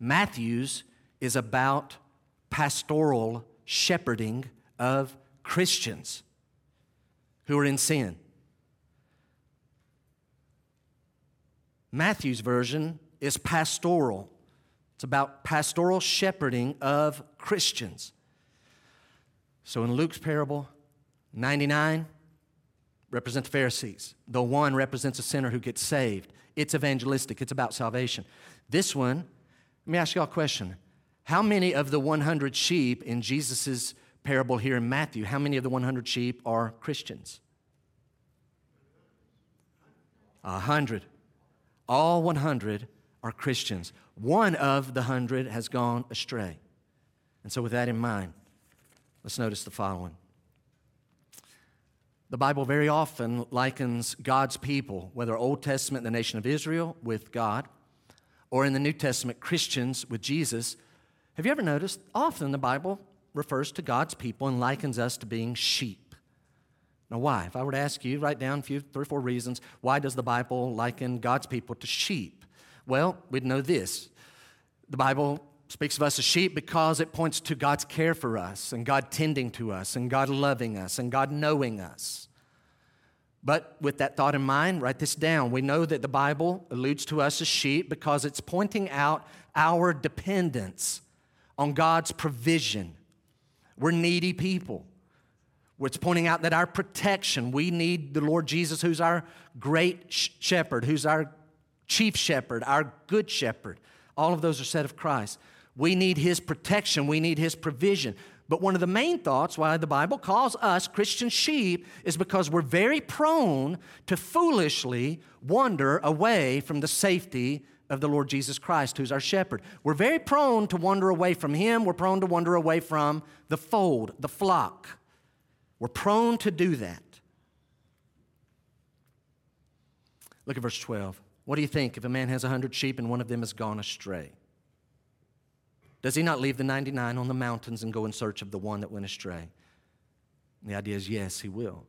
Matthew's is about pastoral shepherding of Christians who are in sin. Matthew's version is pastoral. It's about pastoral shepherding of Christians. So in Luke's parable, 99 represents Pharisees. The one represents a sinner who gets saved. It's evangelistic, it's about salvation. This one, let me ask you all a question. How many of the 100 sheep in Jesus' parable here in Matthew, how many of the 100 sheep are Christians? A hundred. All 100 are Christians. One of the hundred has gone astray. And so, with that in mind, let's notice the following. The Bible very often likens God's people, whether Old Testament, the nation of Israel, with God, or in the New Testament, Christians with Jesus. Have you ever noticed? Often the Bible refers to God's people and likens us to being sheep. Now, why? If I were to ask you, write down a few, three or four reasons, why does the Bible liken God's people to sheep? Well, we'd know this. The Bible speaks of us as sheep because it points to God's care for us and God tending to us and God loving us and God knowing us. But with that thought in mind, write this down. We know that the Bible alludes to us as sheep because it's pointing out our dependence on God's provision. We're needy people. It's pointing out that our protection, we need the Lord Jesus, who's our great shepherd, who's our chief shepherd, our good shepherd. All of those are said of Christ. We need his protection, we need his provision. But one of the main thoughts why the Bible calls us Christian sheep is because we're very prone to foolishly wander away from the safety of the Lord Jesus Christ, who's our shepherd. We're very prone to wander away from him. We're prone to wander away from the fold, the flock. We're prone to do that. Look at verse 12. What do you think if a man has a hundred sheep and one of them has gone astray? Does he not leave the 99 on the mountains and go in search of the one that went astray? And the idea is yes, he will.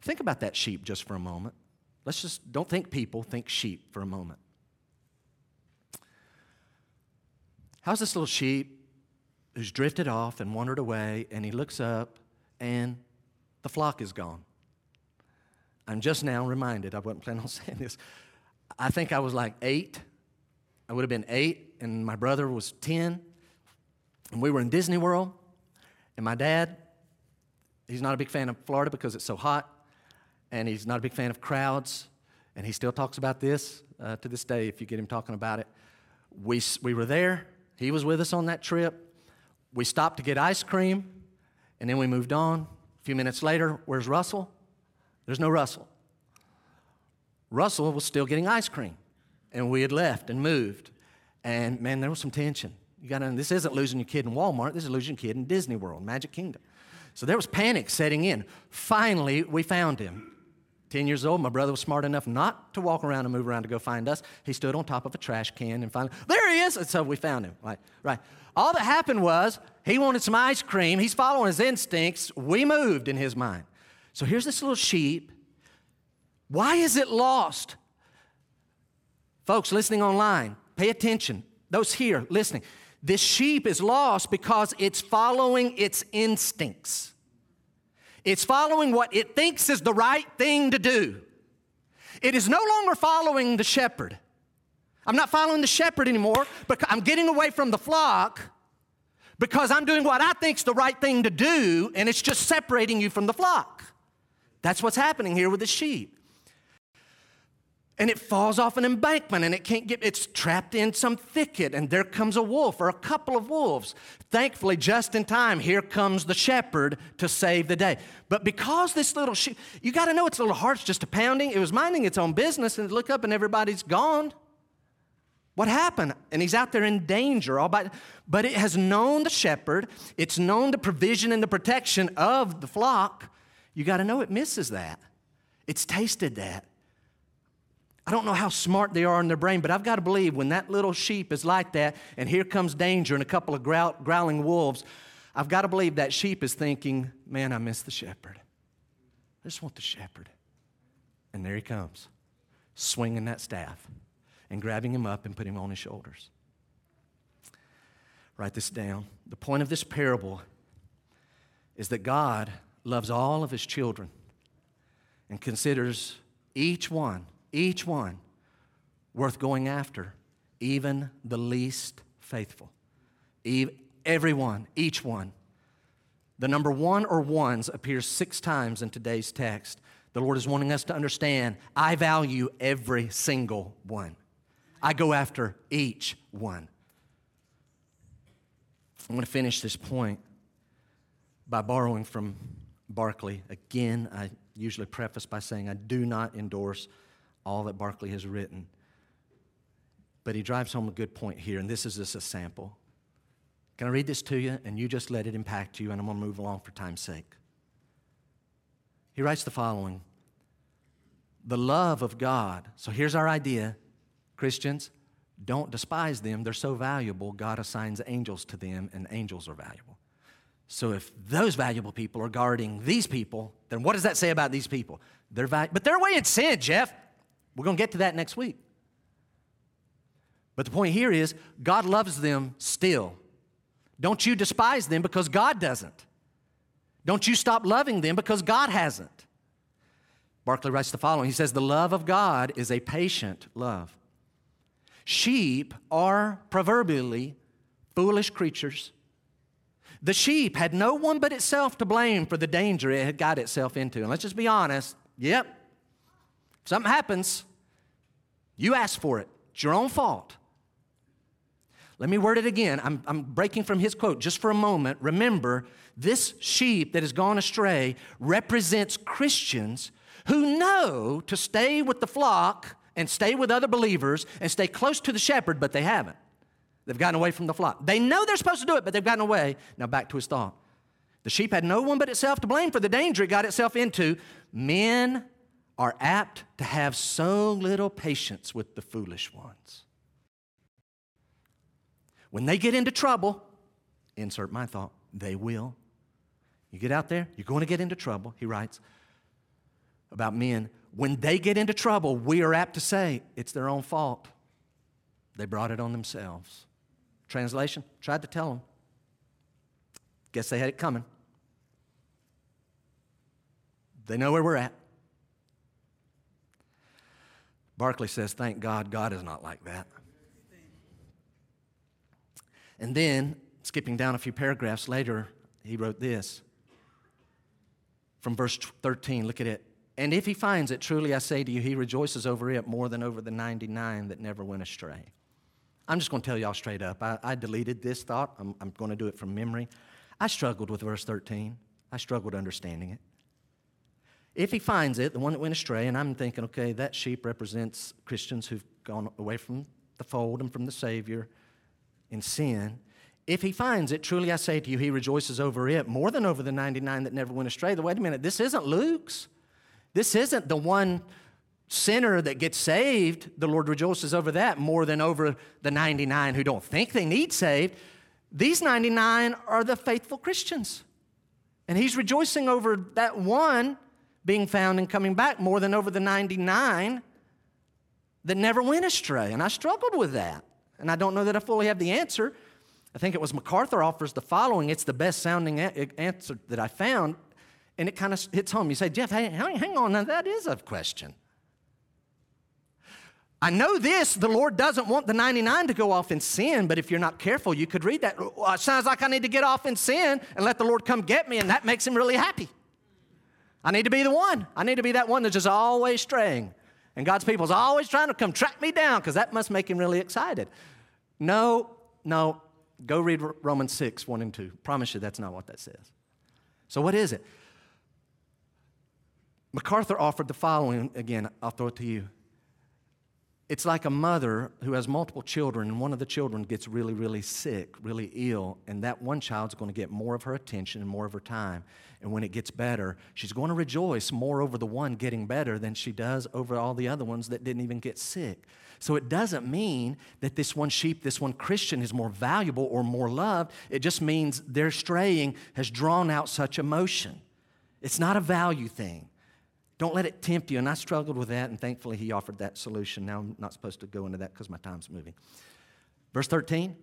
Think about that sheep just for a moment. Let's just don't think people, think sheep for a moment. How's this little sheep who's drifted off and wandered away, and he looks up and the flock is gone? I'm just now reminded, I wasn't planning on saying this. I think I was like eight. I would have been eight, and my brother was 10. And we were in Disney World, and my dad, he's not a big fan of Florida because it's so hot, and he's not a big fan of crowds, and he still talks about this uh, to this day if you get him talking about it. We, we were there, he was with us on that trip. We stopped to get ice cream, and then we moved on. A few minutes later, where's Russell? There's no Russell. Russell was still getting ice cream, and we had left and moved. And man, there was some tension. You got to this isn't losing your kid in Walmart, this is losing your kid in Disney World, Magic Kingdom. So there was panic setting in. Finally, we found him. 10 years old, my brother was smart enough not to walk around and move around to go find us. He stood on top of a trash can and finally, there he is! And so we found him. Right, right. All that happened was he wanted some ice cream. He's following his instincts. We moved in his mind. So here's this little sheep. Why is it lost? Folks listening online, pay attention. Those here listening. This sheep is lost because it's following its instincts. It's following what it thinks is the right thing to do. It is no longer following the shepherd. I'm not following the shepherd anymore because I'm getting away from the flock because I'm doing what I think is the right thing to do and it's just separating you from the flock. That's what's happening here with the sheep. And it falls off an embankment and it can't get, it's trapped in some thicket, and there comes a wolf or a couple of wolves. Thankfully, just in time, here comes the shepherd to save the day. But because this little sheep, you got to know its little heart's just a pounding. It was minding its own business, and look up and everybody's gone. What happened? And he's out there in danger, all by, but it has known the shepherd, it's known the provision and the protection of the flock. You got to know it misses that. It's tasted that. I don't know how smart they are in their brain, but I've got to believe when that little sheep is like that, and here comes danger and a couple of growl, growling wolves, I've got to believe that sheep is thinking, man, I miss the shepherd. I just want the shepherd. And there he comes, swinging that staff and grabbing him up and putting him on his shoulders. Write this down. The point of this parable is that God loves all of his children and considers each one, each one, worth going after, even the least faithful. Everyone, each one. The number one or ones appears six times in today's text. The Lord is wanting us to understand I value every single one. I go after each one. I'm going to finish this point by borrowing from Barclay. Again, I usually preface by saying I do not endorse all that Barclay has written. But he drives home a good point here, and this is just a sample. Can I read this to you? And you just let it impact you, and I'm going to move along for time's sake. He writes the following The love of God. So here's our idea Christians, don't despise them. They're so valuable, God assigns angels to them, and angels are valuable. So if those valuable people are guarding these people, then what does that say about these people? They're valuable, but they're away in sin, Jeff. We're going to get to that next week. But the point here is God loves them still. Don't you despise them because God doesn't. Don't you stop loving them because God hasn't. Barclay writes the following He says, The love of God is a patient love. Sheep are proverbially foolish creatures. The sheep had no one but itself to blame for the danger it had got itself into. And let's just be honest yep, if something happens, you asked for it. It's your own fault. Let me word it again. I'm, I'm breaking from his quote just for a moment. Remember, this sheep that has gone astray represents Christians who know to stay with the flock and stay with other believers and stay close to the shepherd, but they haven't. They've gotten away from the flock. They know they're supposed to do it, but they've gotten away. Now, back to his thought. The sheep had no one but itself to blame for the danger it got itself into. Men are apt to have so little patience with the foolish ones. When they get into trouble, insert my thought, they will. You get out there, you're going to get into trouble, he writes about men when they get into trouble, we are apt to say it's their own fault. They brought it on themselves. Translation tried to tell them. Guess they had it coming. They know where we're at. Barclay says, Thank God, God is not like that. And then, skipping down a few paragraphs later, he wrote this from verse 13. Look at it. And if he finds it, truly I say to you, he rejoices over it more than over the 99 that never went astray. I'm just going to tell y'all straight up. I, I deleted this thought. I'm, I'm going to do it from memory. I struggled with verse 13. I struggled understanding it. If he finds it, the one that went astray, and I'm thinking, okay, that sheep represents Christians who've gone away from the fold and from the Savior in sin. If he finds it, truly I say to you, he rejoices over it more than over the 99 that never went astray. Wait a minute, this isn't Luke's. This isn't the one sinner that gets saved. The Lord rejoices over that more than over the 99 who don't think they need saved. These 99 are the faithful Christians. And he's rejoicing over that one being found and coming back more than over the 99 that never went astray. And I struggled with that. And I don't know that I fully have the answer. I think it was MacArthur offers the following. It's the best sounding a- answer that I found and it kind of hits home. You say, Jeff, hang, hang on, now that is a question. I know this, the Lord doesn't want the 99 to go off in sin, but if you're not careful, you could read that. Well, it sounds like I need to get off in sin and let the Lord come get me, and that makes him really happy. I need to be the one. I need to be that one that's just always straying. And God's people's always trying to come track me down because that must make him really excited. No, no. Go read Romans 6, 1 and 2. Promise you that's not what that says. So, what is it? MacArthur offered the following again, I'll throw it to you. It's like a mother who has multiple children, and one of the children gets really, really sick, really ill, and that one child's going to get more of her attention and more of her time. And when it gets better, she's going to rejoice more over the one getting better than she does over all the other ones that didn't even get sick. So it doesn't mean that this one sheep, this one Christian is more valuable or more loved. It just means their straying has drawn out such emotion. It's not a value thing. Don't let it tempt you. And I struggled with that, and thankfully he offered that solution. Now I'm not supposed to go into that because my time's moving. Verse 13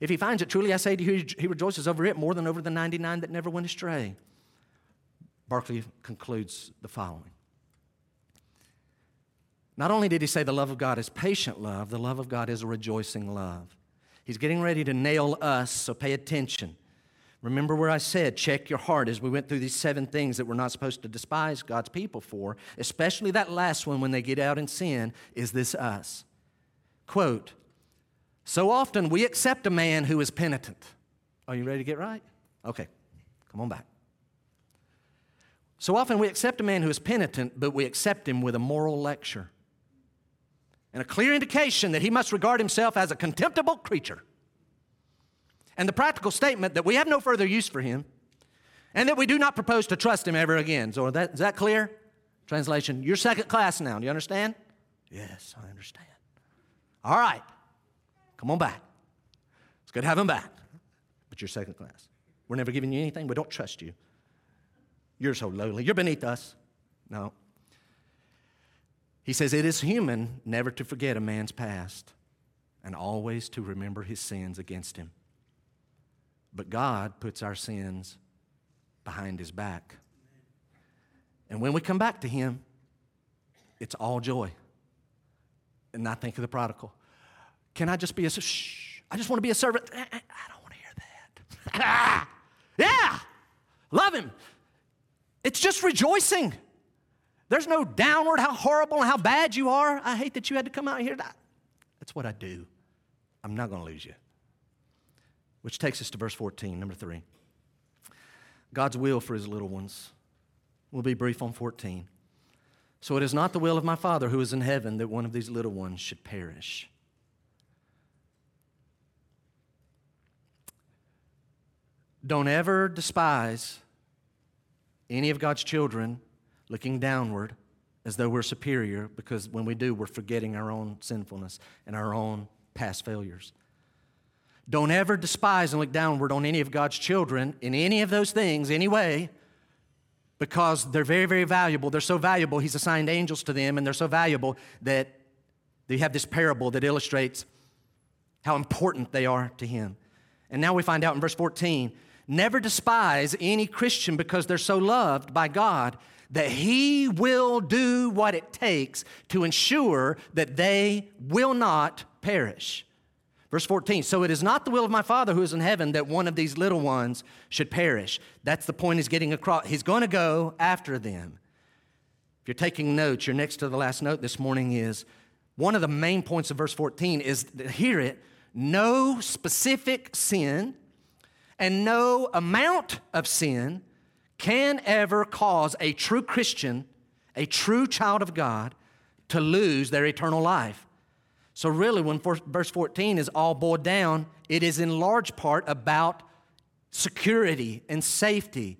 If he finds it, truly I say to you, he rejoices over it more than over the 99 that never went astray. Barclay concludes the following. Not only did he say the love of God is patient love, the love of God is a rejoicing love. He's getting ready to nail us, so pay attention. Remember where I said, check your heart as we went through these seven things that we're not supposed to despise God's people for, especially that last one when they get out in sin. Is this us? Quote, so often we accept a man who is penitent. Are you ready to get right? Okay, come on back. So often we accept a man who is penitent, but we accept him with a moral lecture and a clear indication that he must regard himself as a contemptible creature and the practical statement that we have no further use for him and that we do not propose to trust him ever again. So, that, is that clear? Translation, you're second class now. Do you understand? Yes, I understand. All right, come on back. It's good to have him back, but you're second class. We're never giving you anything. We don't trust you. You're so lowly. You're beneath us. No. He says, It is human never to forget a man's past and always to remember his sins against him. But God puts our sins behind his back. And when we come back to him, it's all joy. And I think of the prodigal. Can I just be a shh? I just want to be a servant. I don't want to hear that. yeah, love him. It's just rejoicing. There's no downward, how horrible and how bad you are. I hate that you had to come out here. That's what I do. I'm not going to lose you. Which takes us to verse 14, number three. God's will for his little ones. We'll be brief on 14. So it is not the will of my Father who is in heaven that one of these little ones should perish. Don't ever despise any of God's children looking downward as though we're superior, because when we do, we're forgetting our own sinfulness and our own past failures. Don't ever despise and look downward on any of God's children in any of those things, anyway, because they're very, very valuable. They're so valuable, He's assigned angels to them, and they're so valuable that they have this parable that illustrates how important they are to Him. And now we find out in verse 14 never despise any Christian because they're so loved by God that He will do what it takes to ensure that they will not perish. Verse 14, so it is not the will of my Father who is in heaven that one of these little ones should perish. That's the point he's getting across. He's going to go after them. If you're taking notes, your next to the last note this morning is one of the main points of verse 14 is hear it, no specific sin and no amount of sin can ever cause a true Christian, a true child of God, to lose their eternal life. So, really, when verse 14 is all boiled down, it is in large part about security and safety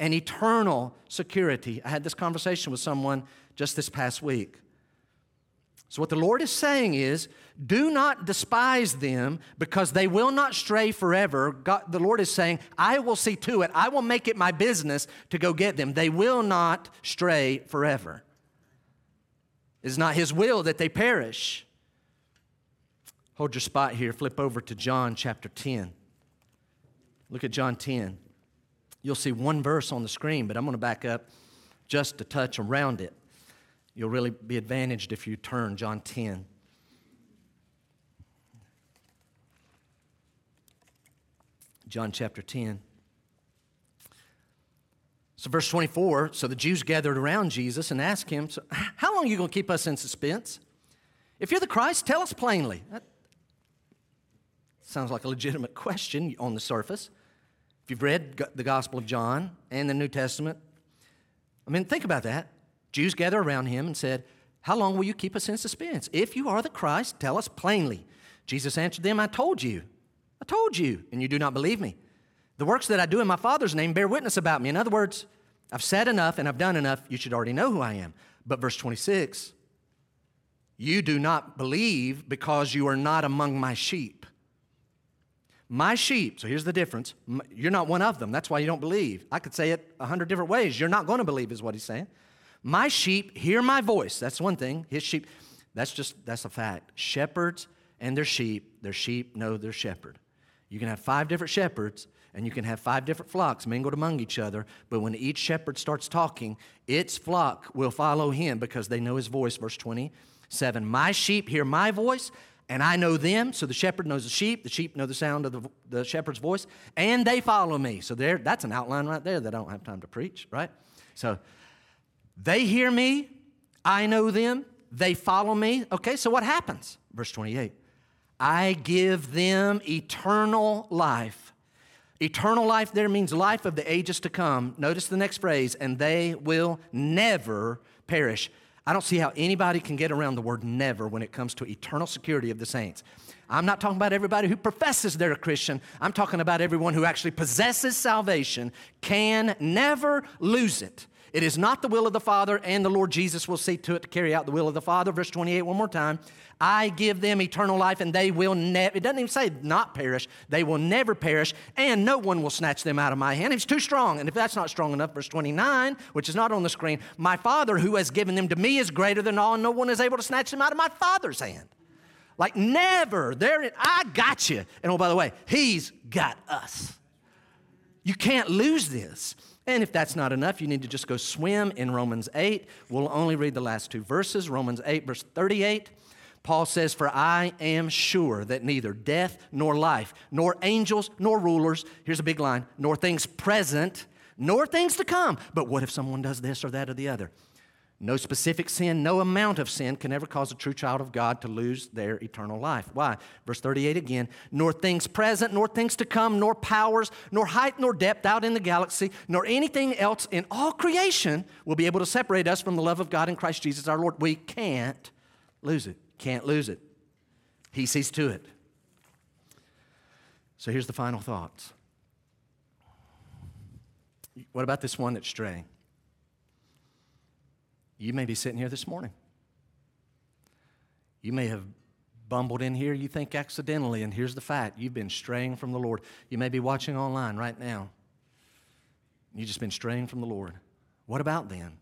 and eternal security. I had this conversation with someone just this past week. So, what the Lord is saying is, do not despise them because they will not stray forever. God, the Lord is saying, I will see to it. I will make it my business to go get them. They will not stray forever. It's not His will that they perish. Hold your spot here. Flip over to John chapter 10. Look at John 10. You'll see one verse on the screen, but I'm going to back up just a touch around it. You'll really be advantaged if you turn John 10. John chapter 10. So, verse 24 so the Jews gathered around Jesus and asked him, so How long are you going to keep us in suspense? If you're the Christ, tell us plainly. That sounds like a legitimate question on the surface. If you've read the Gospel of John and the New Testament, I mean, think about that. Jews gathered around him and said, How long will you keep us in suspense? If you are the Christ, tell us plainly. Jesus answered them, I told you. I told you, and you do not believe me. The works that I do in my Father's name bear witness about me. In other words, I've said enough and I've done enough. You should already know who I am. But verse 26 you do not believe because you are not among my sheep. My sheep, so here's the difference. You're not one of them. That's why you don't believe. I could say it a hundred different ways. You're not going to believe, is what he's saying. My sheep hear my voice. That's one thing. His sheep, that's just, that's a fact. Shepherds and their sheep, their sheep know their shepherd. You can have five different shepherds, and you can have five different flocks mingled among each other, but when each shepherd starts talking, its flock will follow him because they know his voice. Verse 27 My sheep hear my voice, and I know them. So the shepherd knows the sheep, the sheep know the sound of the, the shepherd's voice, and they follow me. So there, that's an outline right there that I don't have time to preach, right? So they hear me, I know them, they follow me. Okay, so what happens? Verse 28 I give them eternal life. Eternal life there means life of the ages to come. Notice the next phrase, and they will never perish. I don't see how anybody can get around the word never when it comes to eternal security of the saints. I'm not talking about everybody who professes they're a Christian. I'm talking about everyone who actually possesses salvation can never lose it. It is not the will of the Father, and the Lord Jesus will see to it to carry out the will of the Father. Verse 28, one more time. I give them eternal life, and they will never, it doesn't even say not perish, they will never perish, and no one will snatch them out of my hand. It's too strong. And if that's not strong enough, verse 29, which is not on the screen, my Father who has given them to me is greater than all, and no one is able to snatch them out of my Father's hand. Like never. There, I got you. And oh, by the way, He's got us. You can't lose this. And if that's not enough, you need to just go swim in Romans 8. We'll only read the last two verses Romans 8, verse 38. Paul says, For I am sure that neither death nor life, nor angels nor rulers, here's a big line, nor things present, nor things to come. But what if someone does this or that or the other? No specific sin, no amount of sin can ever cause a true child of God to lose their eternal life. Why? Verse 38 again, nor things present, nor things to come, nor powers, nor height, nor depth out in the galaxy, nor anything else in all creation will be able to separate us from the love of God in Christ Jesus our Lord. We can't lose it. Can't lose it. He sees to it. So here's the final thoughts. What about this one that's straying? You may be sitting here this morning. You may have bumbled in here, you think accidentally, and here's the fact you've been straying from the Lord. You may be watching online right now. You've just been straying from the Lord. What about then?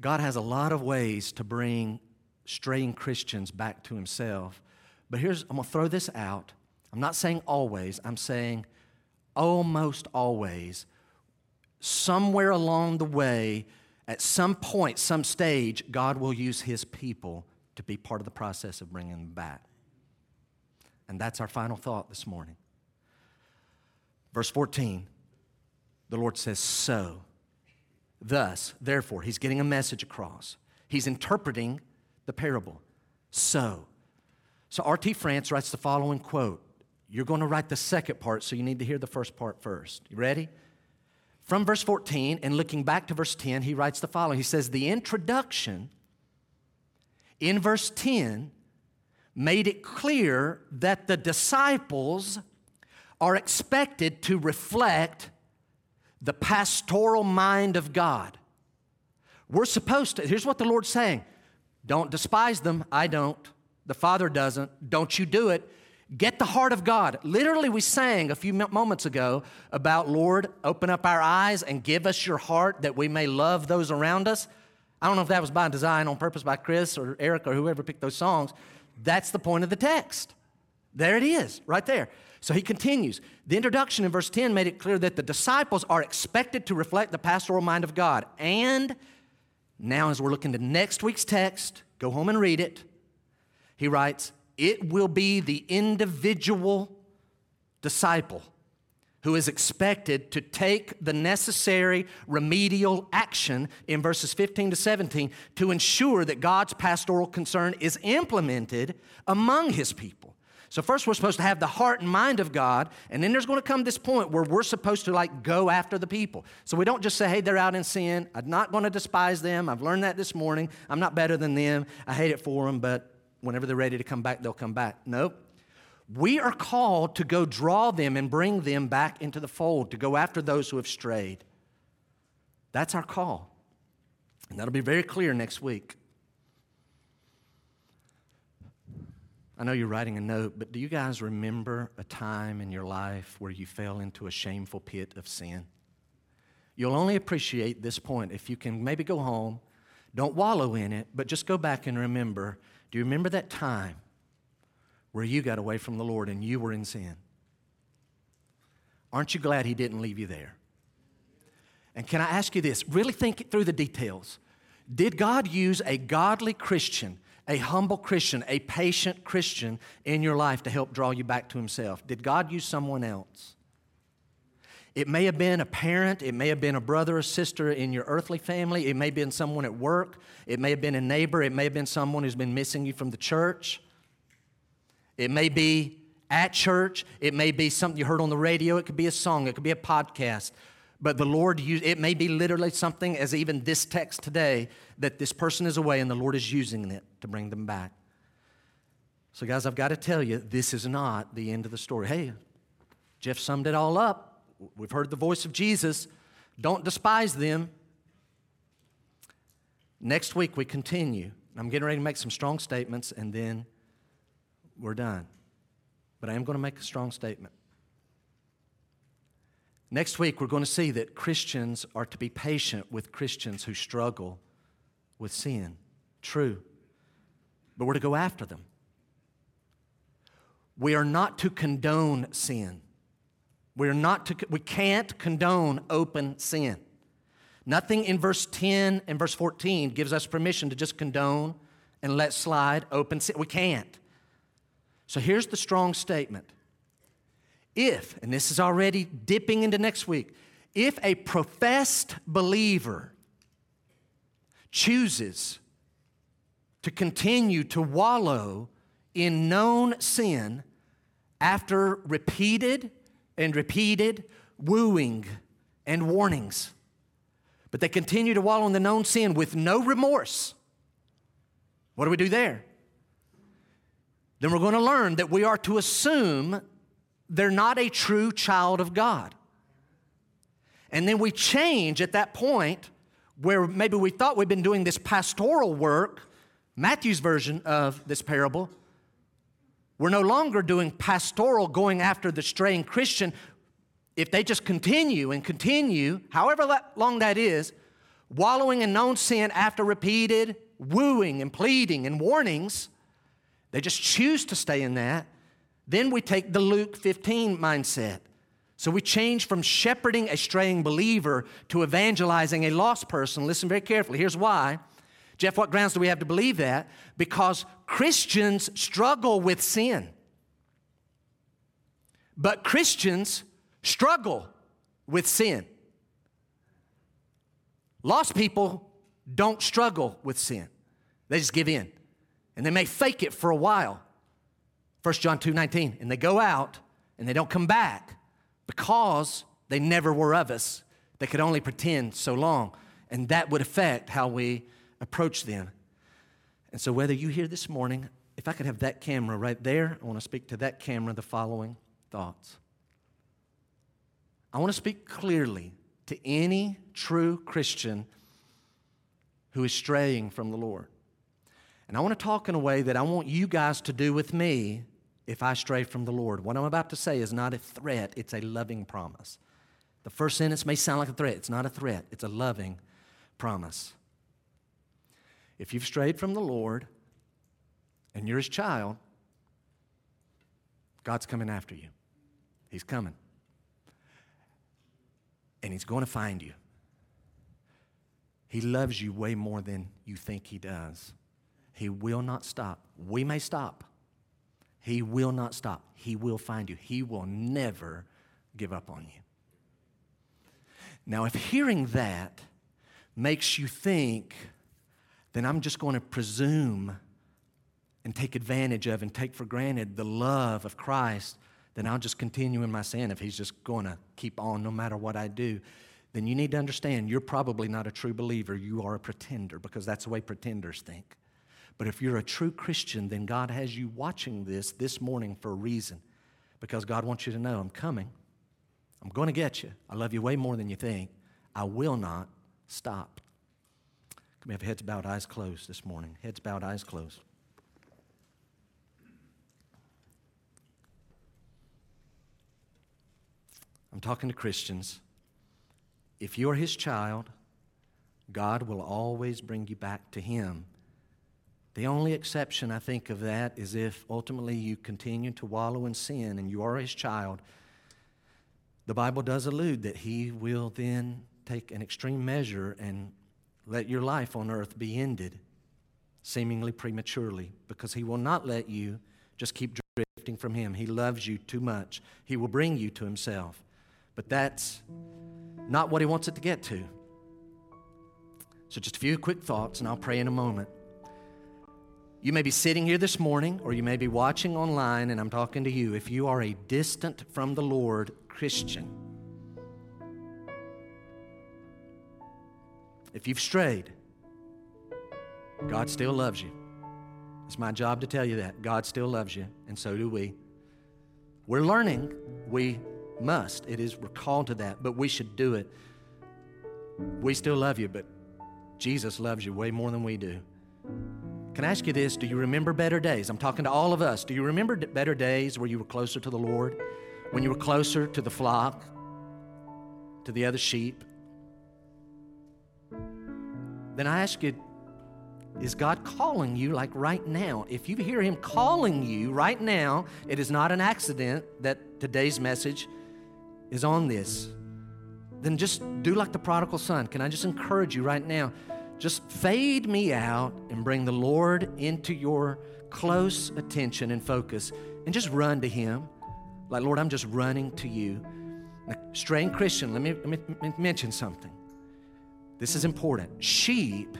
God has a lot of ways to bring straying Christians back to Himself. But here's, I'm going to throw this out. I'm not saying always, I'm saying almost always. Somewhere along the way, at some point, some stage, God will use his people to be part of the process of bringing them back. And that's our final thought this morning. Verse 14, the Lord says, So, thus, therefore, he's getting a message across. He's interpreting the parable. So, so R.T. France writes the following quote. You're going to write the second part, so you need to hear the first part first. You ready? From verse 14 and looking back to verse 10, he writes the following He says, The introduction in verse 10 made it clear that the disciples are expected to reflect the pastoral mind of God. We're supposed to, here's what the Lord's saying don't despise them. I don't. The Father doesn't. Don't you do it. Get the heart of God. Literally, we sang a few moments ago about, Lord, open up our eyes and give us your heart that we may love those around us. I don't know if that was by design, on purpose by Chris or Eric or whoever picked those songs. That's the point of the text. There it is, right there. So he continues. The introduction in verse 10 made it clear that the disciples are expected to reflect the pastoral mind of God. And now, as we're looking to next week's text, go home and read it. He writes, it will be the individual disciple who is expected to take the necessary remedial action in verses 15 to 17 to ensure that God's pastoral concern is implemented among his people. So, first, we're supposed to have the heart and mind of God, and then there's going to come this point where we're supposed to like go after the people. So, we don't just say, hey, they're out in sin. I'm not going to despise them. I've learned that this morning. I'm not better than them. I hate it for them, but whenever they're ready to come back, they'll come back. Nope. We are called to go draw them and bring them back into the fold, to go after those who have strayed. That's our call. And that'll be very clear next week. I know you're writing a note, but do you guys remember a time in your life where you fell into a shameful pit of sin? You'll only appreciate this point if you can maybe go home, don't wallow in it, but just go back and remember. Do you remember that time where you got away from the Lord and you were in sin. Aren't you glad He didn't leave you there? And can I ask you this? Really think through the details. Did God use a godly Christian, a humble Christian, a patient Christian in your life to help draw you back to Himself? Did God use someone else? It may have been a parent, it may have been a brother or sister in your earthly family, it may have been someone at work, it may have been a neighbor, it may have been someone who's been missing you from the church. It may be at church, it may be something you heard on the radio, it could be a song, it could be a podcast. But the Lord, used, it may be literally something as even this text today that this person is away and the Lord is using it to bring them back. So, guys, I've got to tell you, this is not the end of the story. Hey, Jeff summed it all up. We've heard the voice of Jesus. Don't despise them. Next week, we continue. I'm getting ready to make some strong statements, and then we're done. But I am going to make a strong statement. Next week, we're going to see that Christians are to be patient with Christians who struggle with sin. True. But we're to go after them. We are not to condone sin. We are not to, we can't condone open sin. Nothing in verse 10 and verse 14 gives us permission to just condone and let slide open sin. We can't. So here's the strong statement. If, and this is already dipping into next week, if a professed believer chooses to continue to wallow in known sin after repeated and repeated wooing and warnings, but they continue to wallow in the known sin with no remorse, what do we do there? then we're going to learn that we are to assume they're not a true child of God. And then we change at that point where maybe we thought we'd been doing this pastoral work, Matthew's version of this parable. We're no longer doing pastoral, going after the straying Christian. If they just continue and continue, however long that is, wallowing in known sin after repeated wooing and pleading and warnings, they just choose to stay in that. Then we take the Luke 15 mindset. So we change from shepherding a straying believer to evangelizing a lost person. Listen very carefully. Here's why. Jeff, what grounds do we have to believe that? Because Christians struggle with sin. But Christians struggle with sin. Lost people don't struggle with sin, they just give in. And they may fake it for a while. 1 John 2 19. And they go out and they don't come back because they never were of us. They could only pretend so long. And that would affect how we approach them. And so, whether you hear this morning, if I could have that camera right there, I want to speak to that camera the following thoughts. I want to speak clearly to any true Christian who is straying from the Lord. And I want to talk in a way that I want you guys to do with me if I stray from the Lord. What I'm about to say is not a threat, it's a loving promise. The first sentence may sound like a threat. It's not a threat, it's a loving promise. If you've strayed from the Lord and you're his child, God's coming after you. He's coming. And he's going to find you. He loves you way more than you think he does. He will not stop. We may stop. He will not stop. He will find you. He will never give up on you. Now, if hearing that makes you think, then I'm just going to presume and take advantage of and take for granted the love of Christ, then I'll just continue in my sin if He's just going to keep on no matter what I do. Then you need to understand you're probably not a true believer. You are a pretender because that's the way pretenders think. But if you're a true Christian, then God has you watching this this morning for a reason because God wants you to know I'm coming. I'm going to get you. I love you way more than you think. I will not stop. Can we have heads bowed, eyes closed this morning? Heads bowed, eyes closed. I'm talking to Christians. If you're his child, God will always bring you back to him. The only exception I think of that is if ultimately you continue to wallow in sin and you are his child. The Bible does allude that he will then take an extreme measure and let your life on earth be ended, seemingly prematurely, because he will not let you just keep drifting from him. He loves you too much. He will bring you to himself. But that's not what he wants it to get to. So, just a few quick thoughts, and I'll pray in a moment. You may be sitting here this morning, or you may be watching online, and I'm talking to you. If you are a distant from the Lord Christian, if you've strayed, God still loves you. It's my job to tell you that. God still loves you, and so do we. We're learning. We must. It is, we're called to that, but we should do it. We still love you, but Jesus loves you way more than we do. Can I ask you this? Do you remember better days? I'm talking to all of us. Do you remember better days where you were closer to the Lord? When you were closer to the flock, to the other sheep? Then I ask you, is God calling you like right now? If you hear Him calling you right now, it is not an accident that today's message is on this, then just do like the prodigal son. Can I just encourage you right now? Just fade me out and bring the Lord into your close attention and focus and just run to Him. Like, Lord, I'm just running to you. Now, straying Christian, let me, let me mention something. This is important. Sheep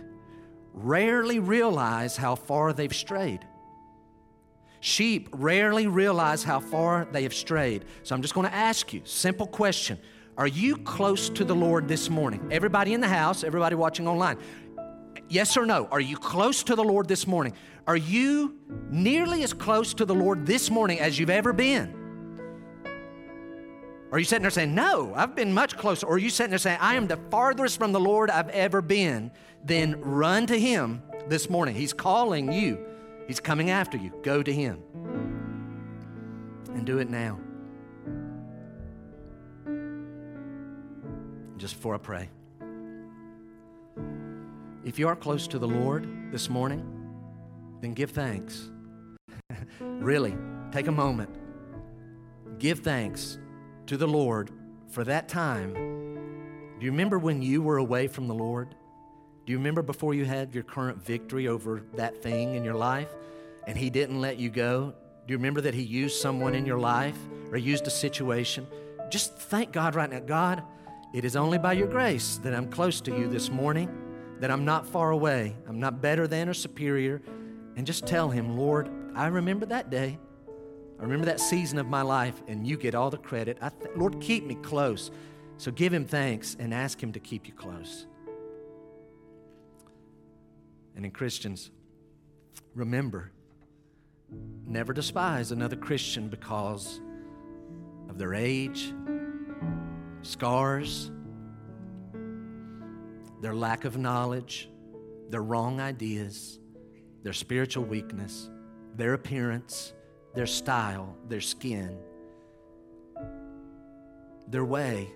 rarely realize how far they've strayed. Sheep rarely realize how far they have strayed. So I'm just going to ask you, simple question. Are you close to the Lord this morning? Everybody in the house, everybody watching online. Yes or no? Are you close to the Lord this morning? Are you nearly as close to the Lord this morning as you've ever been? Are you sitting there saying, No, I've been much closer? Or are you sitting there saying, I am the farthest from the Lord I've ever been? Then run to Him this morning. He's calling you. He's coming after you. Go to Him. And do it now. Just before I pray. If you are close to the Lord this morning, then give thanks. really, take a moment. Give thanks to the Lord for that time. Do you remember when you were away from the Lord? Do you remember before you had your current victory over that thing in your life and He didn't let you go? Do you remember that He used someone in your life or used a situation? Just thank God right now. God, it is only by your grace that I'm close to you this morning, that I'm not far away. I'm not better than or superior. And just tell Him, Lord, I remember that day. I remember that season of my life, and you get all the credit. Th- Lord, keep me close. So give Him thanks and ask Him to keep you close. And in Christians, remember, never despise another Christian because of their age, scars, their lack of knowledge, their wrong ideas, their spiritual weakness, their appearance, their style, their skin, their way,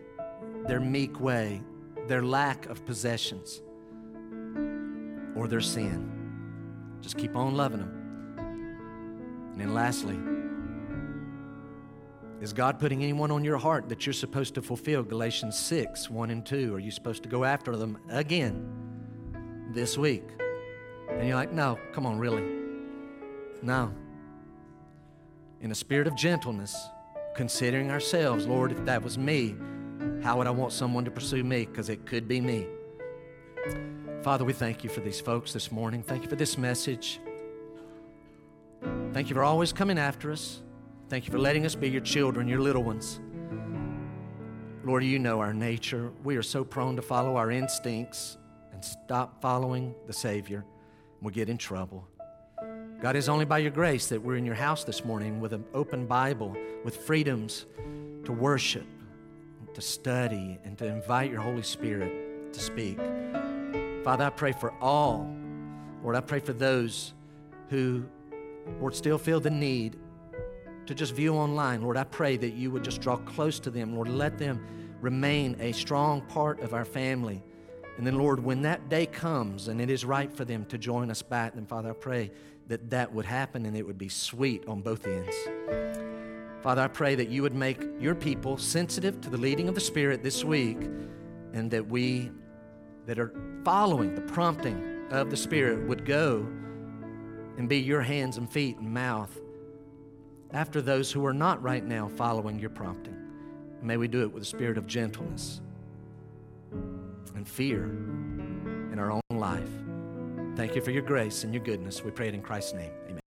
their meek way, their lack of possessions or their sin. Just keep on loving them. And then, lastly, is God putting anyone on your heart that you're supposed to fulfill? Galatians 6 1 and 2. Are you supposed to go after them again this week? And you're like, no, come on, really? No. In a spirit of gentleness, considering ourselves, Lord, if that was me, how would I want someone to pursue me? Because it could be me. Father, we thank you for these folks this morning. Thank you for this message. Thank you for always coming after us. Thank you for letting us be your children, your little ones. Lord, you know our nature. We are so prone to follow our instincts and stop following the Savior. We get in trouble. God, it's only by your grace that we're in your house this morning with an open Bible, with freedoms to worship, to study, and to invite your Holy Spirit to speak. Father, I pray for all. Lord, I pray for those who, Lord, still feel the need to just view online. Lord, I pray that you would just draw close to them. Lord, let them remain a strong part of our family. And then, Lord, when that day comes and it is right for them to join us back, then, Father, I pray that that would happen and it would be sweet on both ends. Father, I pray that you would make your people sensitive to the leading of the Spirit this week and that we that are following the prompting of the Spirit would go and be your hands and feet and mouth after those who are not right now following your prompting. May we do it with a spirit of gentleness and fear in our own life. Thank you for your grace and your goodness. We pray it in Christ's name. Amen.